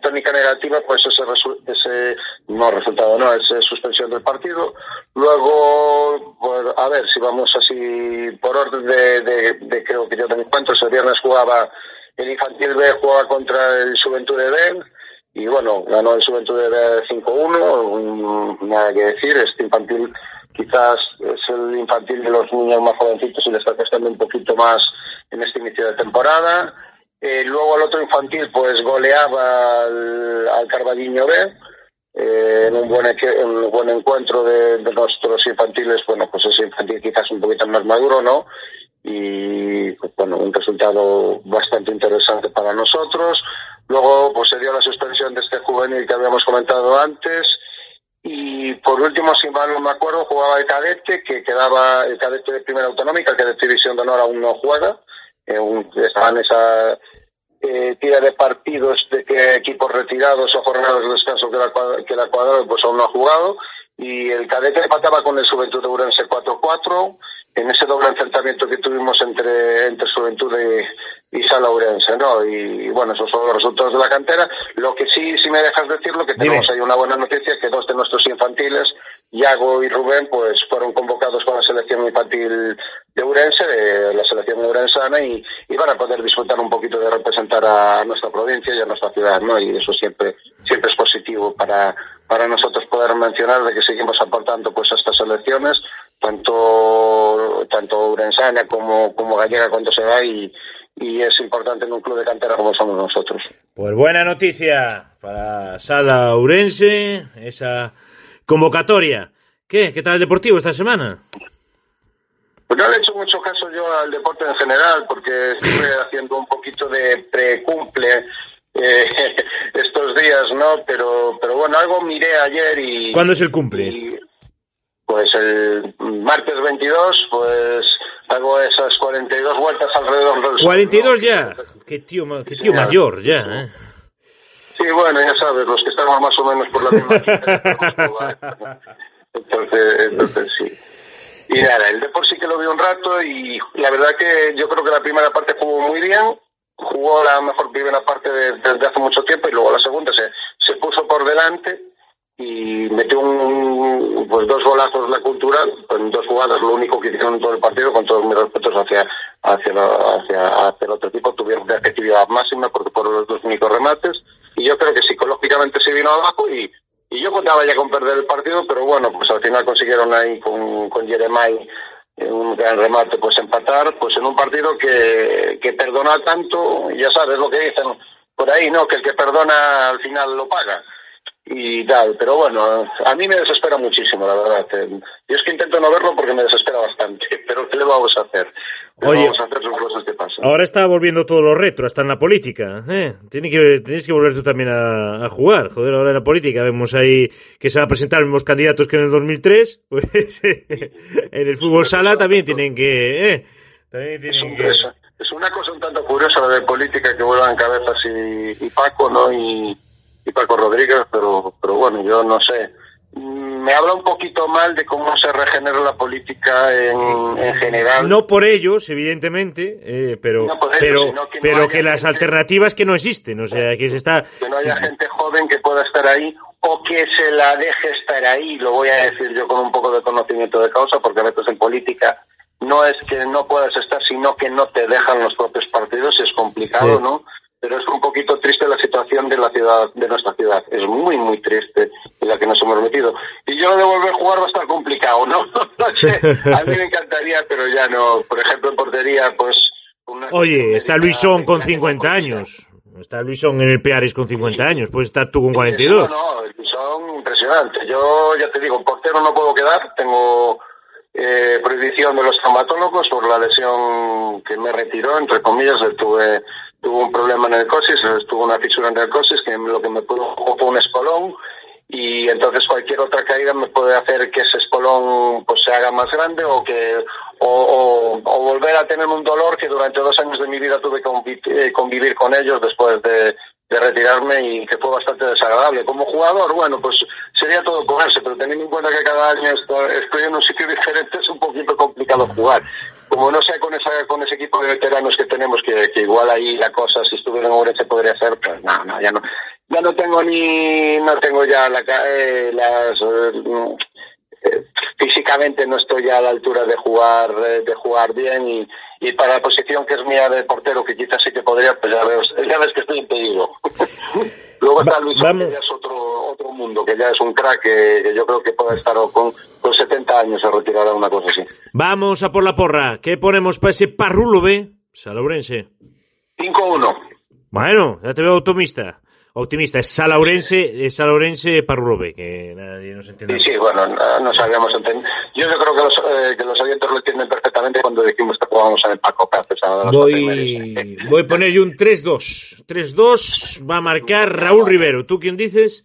tónica negativa, pues ese, ese no resultado, no, esa suspensión del partido. Luego, pues, a ver, si vamos así por orden de, de, creo que yo tengo cuentos, el viernes jugaba el Infantil B, jugaba contra el Juventud de Ben, y bueno, ganó el Juventud de B 5-1, nada que decir, este infantil quizás es el infantil de los niños más jovencitos y le está costando un poquito más en este inicio de temporada. Eh, luego el otro infantil pues goleaba al, al Carballiño B eh, en, un buen, en un buen encuentro de, de, nuestros infantiles, bueno pues ese infantil quizás un poquito más maduro, ¿no? Y pues, bueno, un resultado bastante interesante para nosotros. Luego pues se dio la suspensión de este juvenil que habíamos comentado antes y por último, si mal no me acuerdo, jugaba el cadete, que quedaba el cadete de primera autonómica, que de división de honor aún no juega. Eh, un, estaba en esa eh, tira de partidos de que equipos retirados o jornadas de descanso que la, que la cuadrado, pues aún no ha jugado. Y el cadete empataba con el Juventud de Urense 4-4 en ese doble enfrentamiento que tuvimos entre, entre Juventud y, y Sala Urense, ¿no? Y, y, bueno, esos son los resultados de la cantera. Lo que sí, si me dejas decirlo, que tenemos Dime. ahí una buena noticia, que dos de nuestros infantiles, Yago y Rubén, pues fueron convocados con la selección infantil de Urense, de la selección urensana, y, y van a poder disfrutar un poquito de representar a nuestra provincia y a nuestra ciudad, ¿no? Y eso siempre, siempre es positivo para, para nosotros poder mencionar de que seguimos aportando pues a estas elecciones tanto tanto urensana como, como gallega cuando se va y, y es importante en un club de cantera como somos nosotros. Pues buena noticia para Sala Urense, esa convocatoria. ¿Qué? ¿Qué tal el Deportivo esta semana? Pues no le he hecho mucho caso yo al deporte en general, porque estuve haciendo un poquito de precumple eh, estos días, ¿no? Pero, pero bueno, algo miré ayer y... ¿Cuándo es el cumple? Y, pues el martes 22, pues hago esas 42 vueltas alrededor del 42 ya. Qué tío, qué tío ya. mayor ya, ¿eh? Sí, bueno, ya sabes, los que estamos más o menos por la misma entonces, entonces sí. Y nada, el Depor sí que lo vi un rato y la verdad que yo creo que la primera parte jugó muy bien, jugó la mejor primera parte desde de, de hace mucho tiempo y luego la segunda se, se puso por delante y metió un, pues dos golazos la cultural en dos jugadas, lo único que hicieron en todo el partido, con todos mis respetos hacia, hacia, hacia, hacia el otro equipo, tuvieron de efectividad máxima porque por los dos únicos remates, y yo creo que psicológicamente se vino abajo y, y yo contaba ya con perder el partido, pero bueno, pues al final consiguieron ahí con, con Jeremai un gran remate, pues empatar, pues en un partido que, que perdona tanto, ya sabes lo que dicen por ahí, ¿no? Que el que perdona al final lo paga y tal. Pero bueno, a mí me desespera muchísimo, la verdad. Yo es que intento no verlo porque me desespera bastante, pero ¿qué le vamos a hacer? Oye, vamos a hacer cosas que pasan. Ahora está volviendo todo lo retro, hasta en la política. ¿eh? Tienes, que, tienes que volver tú también a, jugar. Joder, ahora en la política vemos ahí que se van a presentar los mismos candidatos que en el 2003. Pues en el fútbol sala también tienen que... ¿eh? También tienen que... Es una cosa un tanto curiosa la de política que vuelvan cabezas y, y Paco, ¿no? Y, y Paco Rodríguez, pero, pero bueno, yo no sé. Mm, me habla un poquito mal de cómo se regenera la política en, en general. No por ellos, evidentemente, eh, pero, pero, que pero que las alternativas que no existen, o sea, que se está... Que no haya gente joven que pueda estar ahí o que se la deje estar ahí, lo voy a decir yo con un poco de conocimiento de causa, porque a veces en política no es que no puedas estar, sino que no te dejan los propios partidos, es complicado, ¿no? Pero es un poquito triste la situación de la ciudad, de nuestra ciudad. Es muy, muy triste en la que nos hemos metido. Y yo de volver a jugar va a estar complicado, ¿no? no sé, a mí me encantaría, pero ya no. Por ejemplo, en portería, pues... Oye, está Luisón con 50 años. Está Luisón en el Peares con 50 años. Puedes estar tú con 42. No, no, Luisón impresionante. Yo ya te digo, portero no puedo quedar. Tengo eh, prohibición de los traumatólogos por la lesión que me retiró, entre comillas, tuve tuvo un problema en el cosis, tuvo una fisura en el cosis que lo que me pudo fue un espolón y entonces cualquier otra caída me puede hacer que ese espolón pues se haga más grande o que o, volver a tener un dolor que durante dos años de mi vida tuve que eh, convivir con ellos después de, de retirarme y que fue bastante desagradable. Como jugador, bueno, pues sería todo ponerse, pero teniendo en cuenta que cada año estoy en un sitio diferente es un poquito complicado jugar. Como no sé con esa con ese equipo de veteranos que tenemos, que, igual ahí la cosa, si estuviera en Ourense podría ser, pues no, no, ya no. Ya no tengo ni, no tengo ya la, eh, las, eh, físicamente no estoy ya a la altura de jugar, de jugar bien y, y para la posición que es mía de portero, que quizás sí que podría, pues ya, ya ves que estoy impedido. Luego está Luis, que ya es otro, otro mundo, que ya es un crack que, yo creo que puede estar con, con 70 años a retirar una cosa así. Vamos a por la porra. ¿Qué ponemos para ese parrulo, ve? Salaurense. 5-1. Bueno, ya te veo optimista optimista. Es Salaurense, es Salaurense Parrulobe, que nadie nos entiende. Sí, sí, bueno, no, sabíamos entender. Yo, creo que los, eh, que los oyentes lo entienden perfectamente cuando decimos que jugamos en el Paco Voy, voy a poner yo un 3-2. 3-2 va a marcar Raúl Rivero. ¿Tú quién dices?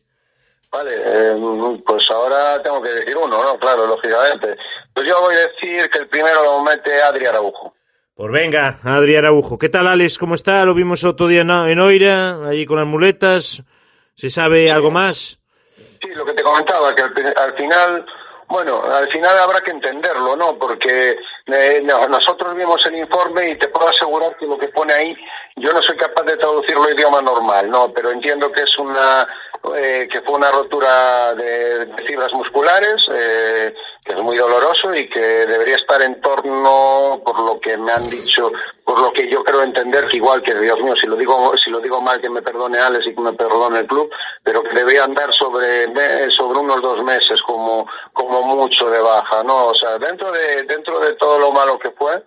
Vale, eh, pues ahora tengo que decir uno, ¿no? Claro, lógicamente. Pues yo voy a decir que el primero lo mete Adri Araujo. Pues venga, Adrián Araujo. ¿Qué tal, Alex? ¿Cómo está? Lo vimos otro día en Oira, allí con las muletas. ¿Se sabe algo más? Sí, lo que te comentaba, que al, final, bueno, al final habrá que entenderlo, ¿no? Porque eh, nosotros vimos el informe y te puedo asegurar que lo que pone ahí, yo no soy capaz de traducirlo a idioma normal, ¿no? Pero entiendo que es una, eh, que fue una rotura de, fibras musculares, eh, que es muy doloroso y que debería estar en torno, por lo que me han dicho, por lo que yo creo entender, que igual que Dios mío, si lo digo, si lo digo mal, que me perdone Alex y que me perdone el club, pero que debería andar sobre, sobre unos dos meses como, como mucho de baja, ¿no? O sea, dentro de, dentro de todo lo malo que fue,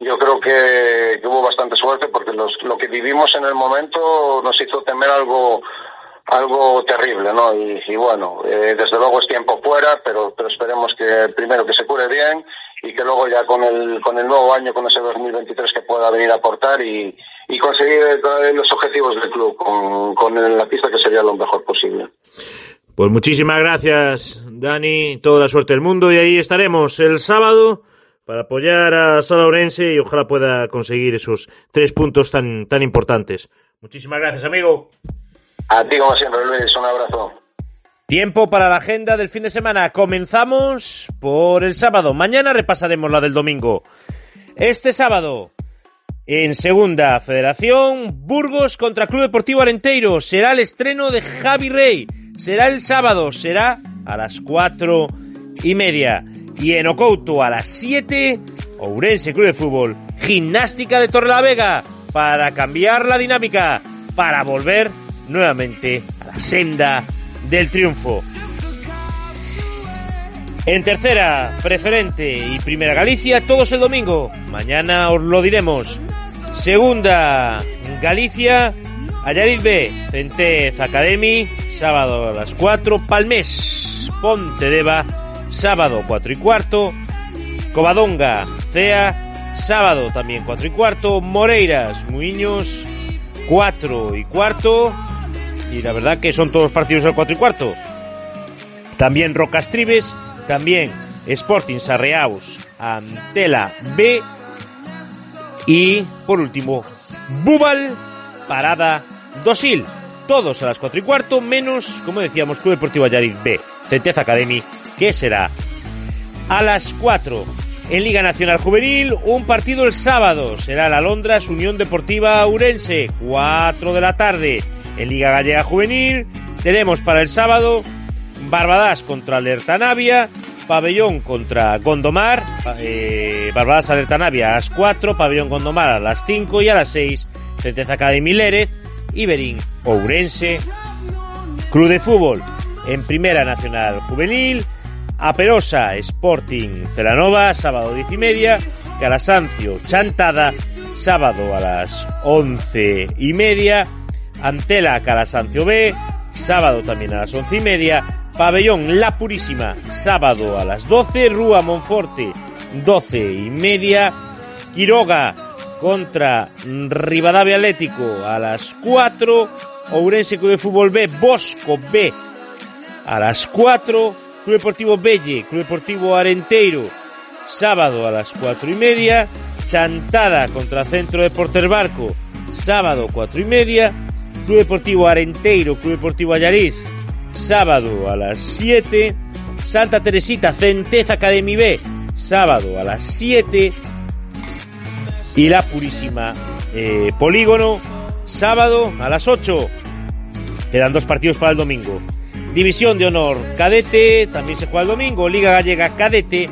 yo creo que, hubo bastante suerte porque los, lo que vivimos en el momento nos hizo temer algo, algo terrible, ¿no? Y, bueno, eh, desde luego es tiempo fuera, pero, pero esperemos que primero que se cure bien y que luego ya con el, con el nuevo año, con ese 2023 que pueda venir a aportar y, y conseguir los objetivos del club con, con la pista que sería lo mejor posible. Pues muchísimas gracias, Dani, toda la suerte del mundo y ahí estaremos el sábado para apoyar a Sala Orense y ojalá pueda conseguir esos tres puntos tan, tan importantes. Muchísimas gracias, amigo. A ti, como siempre, Luis, un abrazo. Tiempo para la agenda del fin de semana. Comenzamos por el sábado. Mañana repasaremos la del domingo. Este sábado, en Segunda Federación, Burgos contra Club Deportivo Arenteiro. Será el estreno de Javi Rey. Será el sábado, será a las cuatro y media. Y en Ocouto a las siete, Ourense Club de Fútbol. Gimnástica de Torrelavega para cambiar la dinámica, para volver nuevamente a la senda del triunfo. En tercera, preferente y primera Galicia, todos el domingo. Mañana os lo diremos. Segunda, Galicia, Ayarit B, Centez Academy, sábado a las 4, Palmés, Pontedeva, sábado 4 y cuarto, Covadonga, CEA, sábado también 4 y cuarto, Moreiras, Muiños, 4 y cuarto, y la verdad que son todos partidos al 4 y cuarto. También Rocastribes, también Sporting Sarreaus, Antela B, y por último, Bubal, Parada, Dosil. Todos a las 4 y cuarto, menos, como decíamos, Club Deportivo Ayarit B, Centeza Academy, que será a las 4. En Liga Nacional Juvenil, un partido el sábado. Será la Londras Unión Deportiva Urense, 4 de la tarde. En Liga Gallega Juvenil, tenemos para el sábado Barbadas contra Alertanavia, Pabellón contra Gondomar, eh, Barbadas Alertanavia a las 4, Pabellón Gondomar a las 5 y a las 6, Centeza Academy Lérez, Iberín Ourense, Club de Fútbol en Primera Nacional Juvenil, Aperosa Sporting Celanova, sábado 10 y media, Calasancio Chantada, sábado a las 11 y media, Antela Calasancio B, sábado también a las 11 y media, Pabellón La Purísima, sábado a las 12, Rúa Monforte, 12 y media, Quiroga contra Rivadavia Atlético a las 4, Ourense Club de Fútbol B, Bosco B a las 4, Club Deportivo Belle, Club Deportivo Arenteiro, sábado a las 4 y media, Chantada contra Centro de Barco, sábado 4 y media, Club Deportivo Arenteiro, Club Deportivo Ayariz, sábado a las 7. Santa Teresita, Centeza Academy B, sábado a las 7. Y la Purísima eh, Polígono, sábado a las 8. Quedan dos partidos para el domingo. División de Honor Cadete, también se juega el domingo. Liga Gallega Cadete,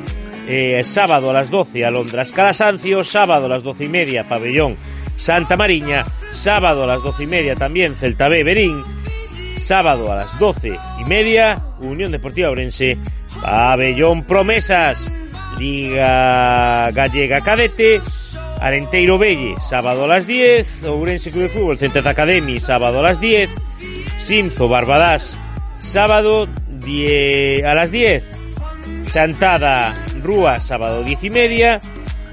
eh, sábado a las 12, Alondras Calasancio, sábado a las 12 y media, Pabellón Santa Mariña, sábado a las 12 y media también Celta B Berín, sábado a las doce y media, Unión Deportiva Orense, Pabellón Promesas, Liga Gallega Cadete, Arenteiro Belle, sábado a las 10, Ourense Club de Fútbol, Central Academy, sábado a las 10, Sinzo Barbadas, sábado a las 10, Chantada Rúa, sábado 10 y media,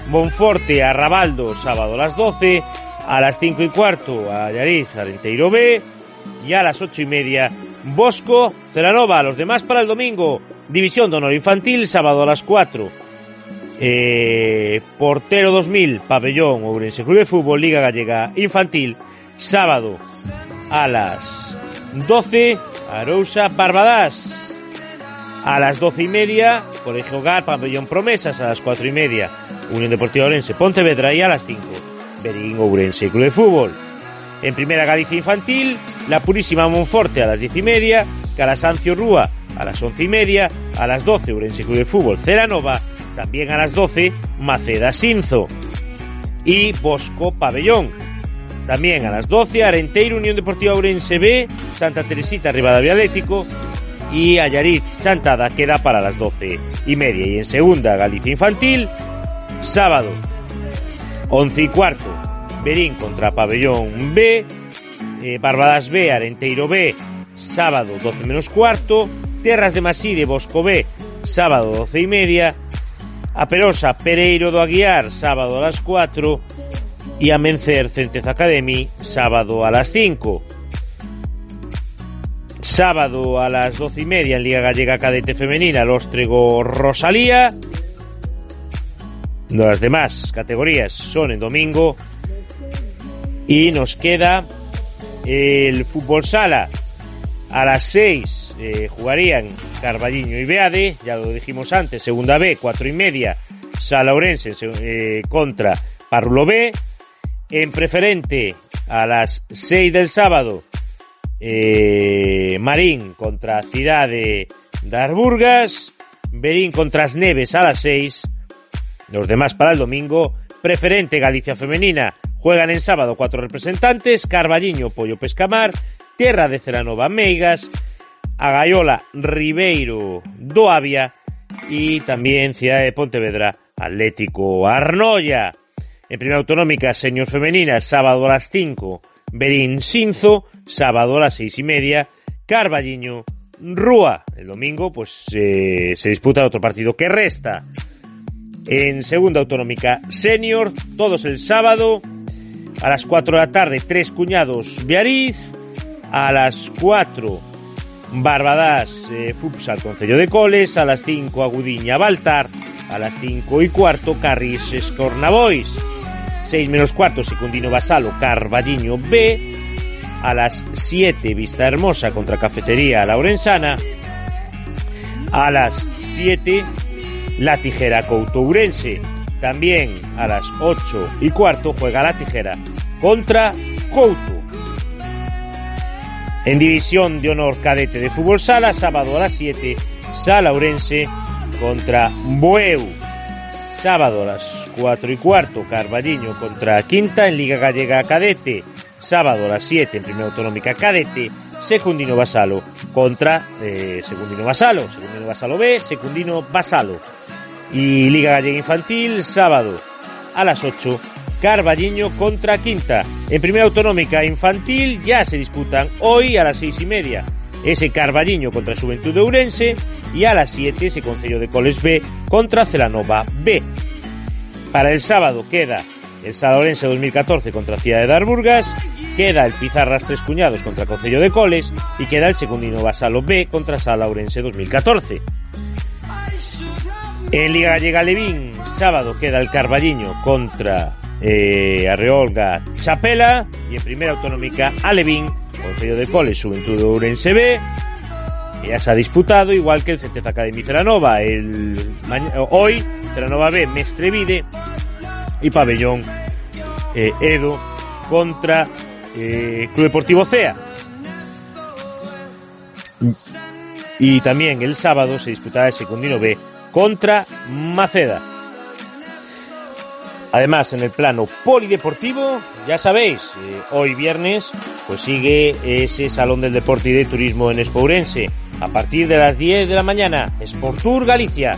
Monforte Arrabaldo, sábado a las 12, a las 5 y cuarto, Ayariz, Arenteiro B, y a las ocho y media Bosco, Celanova, los demás para el domingo, División de Honor Infantil, sábado a las 4. Eh, portero 2000, Pabellón, Ourense Club de Fútbol, Liga Gallega Infantil, sábado a las 12, Arousa, Barbadas. A las 12 y media, Colegio Hogar, Pabellón Promesas, a las 4 y media, Unión Deportiva Orense, Pontevedra y a las 5, Berín, Ourense Club de Fútbol. En Primera Galicia Infantil, La Purísima Monforte a las diez y media, Calasancio Rúa a las once y media, a las doce Urense Club de Fútbol Ceranova, también a las doce Maceda Sinzo y Bosco Pabellón. También a las 12 Arenteiro Unión Deportiva Urense B, Santa Teresita Rivadavia Atlético y Ayariz Chantada queda para las doce y media. Y en segunda Galicia Infantil, sábado 11 y cuarto Berín contra Pabellón B, eh, Barbadas B, Arenteiro B, sábado 12 menos cuarto, Terras de Maside, Bosco B, sábado 12 y media, Aperosa, Pereiro do Aguiar, sábado a las 4, y Amencer, Centez Academy, sábado a las 5. Sábado a las 12 y media en Liga Gallega Cadete Femenina, Lóstrego Rosalía. Las demás categorías son en domingo y nos queda el fútbol sala. A las 6 eh, jugarían Carballiño y Beade, ya lo dijimos antes, segunda B, cuatro y media, Sala Orense eh, contra Parlo B. En preferente, a las 6 del sábado, eh, Marín contra Ciudad de Darburgas, Berín contra Neves a las 6, los demás para el domingo, preferente Galicia Femenina, Juegan en sábado cuatro representantes, Carballiño, Pollo Pescamar, Tierra de Ceranova, Meigas, Agayola, Ribeiro, Doavia y también Ciudad de Pontevedra, Atlético Arnoya. En primera autonómica, señor femenina, sábado a las 5, Berín Sinzo, sábado a las seis y media, Carballiño, Rúa. El domingo pues eh, se disputa otro partido que resta. En segunda autonómica senior, todos el sábado, a las 4 de la tarde, Tres Cuñados Biariz, a las 4 Barbadas eh, Futsal Concello de Coles, a las 5 Agudiña Baltar, a las 5 y cuarto Carris Escornabois, 6 menos cuarto Secundino Basalo Carballiño B, a las 7 Vista Hermosa contra Cafetería Laurensana, a las 7 La Tijera Coutourense, también a las 8 y cuarto juega La Tijera contra Couto. En división de honor cadete de fútbol sala, sábado a las 7, Sala Orense contra Bueu. Sábado a las 4 y cuarto, Carballiño contra Quinta en Liga Gallega Cadete. Sábado a las 7 en Primera Autonómica Cadete. Secundino Basalo contra eh, Secundino Basalo. Secundino Basalo B, Secundino Basalo. Y Liga Gallega Infantil, sábado a las 8, Carballiño contra Quinta. En primera autonómica infantil ya se disputan hoy a las seis y media. Ese Carballiño contra Juventud de Urense y a las 7 ese Concello de Coles B contra Celanova B. Para el sábado queda el Salaorense 2014 contra Ciudad de Darburgas, queda el Pizarras Tres Cuñados contra Concello de Coles y queda el Secundino Basalo B contra Salaurense 2014. En Liga Gallega Levín, sábado queda el Carballiño contra eh, Arreolga Chapela y en primera autonómica Alevín, Consejo de Coles, Juventud de Urense B. Ya se ha disputado, igual que el Centez Academy Ceranova. El, hoy, Ceranova B, Mestrevide y Pabellón eh, Edo contra eh, Club Deportivo CEA. Y también el sábado se disputará el Secundino B contra Maceda. Además, en el plano polideportivo, ya sabéis, eh, hoy viernes, pues sigue ese Salón del Deporte y de Turismo en Espourense. A partir de las 10 de la mañana, Sportur Galicia.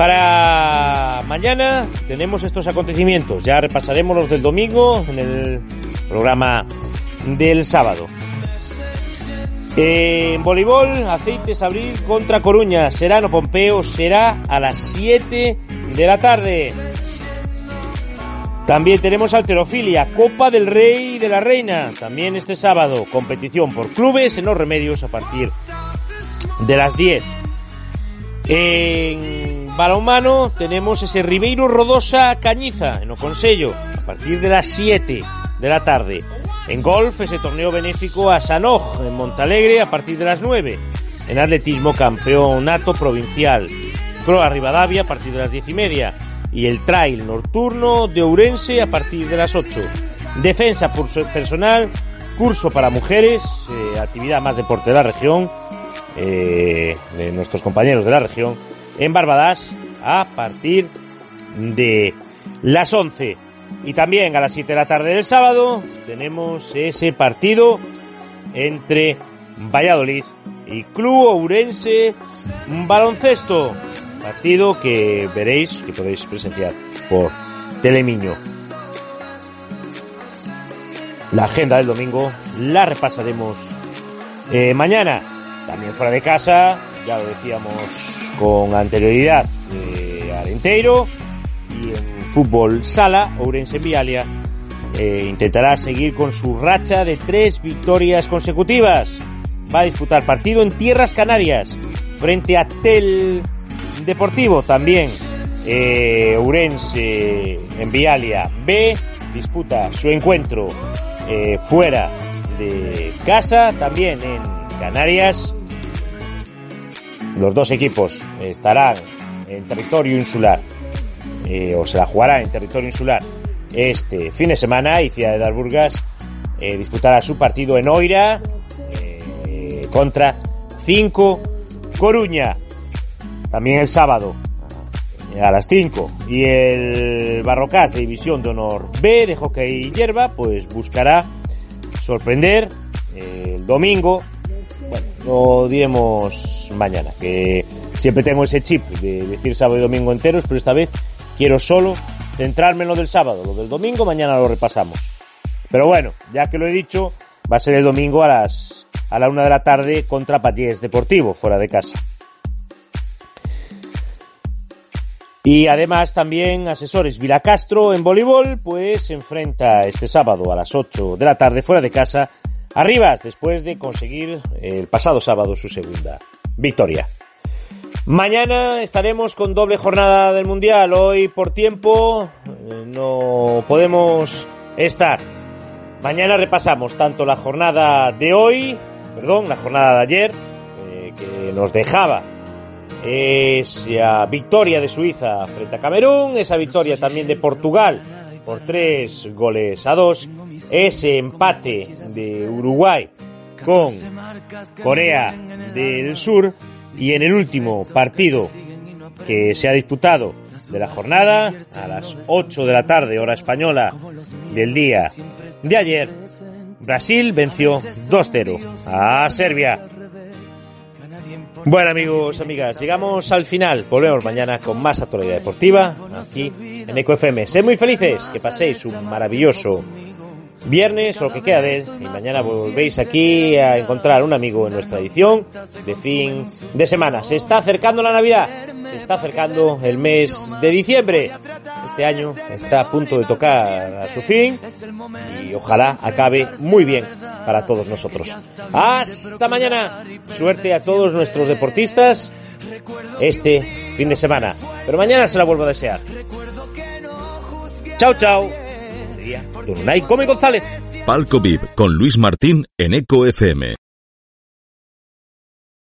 Para mañana tenemos estos acontecimientos. Ya repasaremos los del domingo en el programa del sábado. En voleibol, Aceites Abril contra Coruña. Serano Pompeo será a las 7 de la tarde. También tenemos alterofilia, Copa del Rey y de la Reina, también este sábado, competición por clubes en los remedios a partir de las 10. En balonmano tenemos ese Ribeiro Rodosa Cañiza en Oconsello a partir de las 7 de la tarde. En golf ese torneo benéfico a Sanoj en Montalegre a partir de las 9. En atletismo campeonato provincial. Croa Rivadavia a partir de las 10 y media y el trail nocturno de Ourense a partir de las 8. Defensa personal, curso para mujeres, eh, actividad más deporte de la región, eh, de nuestros compañeros de la región, en Barbadas a partir de las 11. Y también a las 7 de la tarde del sábado tenemos ese partido entre Valladolid y Club Ourense Baloncesto. Partido que veréis, que podéis presenciar por Telemiño. La agenda del domingo la repasaremos eh, mañana. También fuera de casa, ya lo decíamos con anterioridad, eh, Arenteiro. Y en fútbol sala, Ourense Vialia eh, intentará seguir con su racha de tres victorias consecutivas. Va a disputar partido en Tierras Canarias frente a Tel Deportivo también. Eh, Urense en Vialia B disputa su encuentro eh, fuera de casa, también en Canarias. Los dos equipos estarán en territorio insular, eh, o se la jugará en territorio insular este fin de semana y Ciudad de Darburgas eh, disputará su partido en Oira eh, contra 5 Coruña. También el sábado a las 5. Y el Barrocás de División de Honor B de Hockey y Hierba, pues buscará sorprender el domingo. Bueno, lo diremos mañana, que siempre tengo ese chip de decir sábado y domingo enteros, pero esta vez quiero solo centrarme en lo del sábado. Lo del domingo mañana lo repasamos. Pero bueno, ya que lo he dicho, va a ser el domingo a las a la una de la tarde contra Pallés Deportivo, fuera de casa. Y además también Asesores Vilacastro en voleibol, pues se enfrenta este sábado a las 8 de la tarde fuera de casa a Rivas, después de conseguir el pasado sábado su segunda victoria. Mañana estaremos con doble jornada del Mundial. Hoy por tiempo eh, no podemos estar. Mañana repasamos tanto la jornada de hoy, perdón, la jornada de ayer, eh, que nos dejaba esa victoria de Suiza frente a Camerún, esa victoria también de Portugal por tres goles a dos, ese empate de Uruguay con Corea del Sur y en el último partido que se ha disputado de la jornada a las 8 de la tarde hora española del día de ayer, Brasil venció 2-0 a Serbia. Bueno amigos, amigas, llegamos al final. Volvemos mañana con más actualidad deportiva aquí en EcoFM. Sed muy felices, que paséis un maravilloso viernes o lo que queda de él y mañana volvéis aquí a encontrar un amigo en nuestra edición de fin de semana. Se está acercando la Navidad, se está acercando el mes de diciembre. Este año está a punto de tocar a su fin y ojalá acabe muy bien para todos nosotros. Hasta mañana. Suerte a todos nuestros deportistas este fin de semana. Pero mañana se la vuelvo a desear. Chao, chao. Don Come González. Palco VIP con Luis Martín en Eco FM.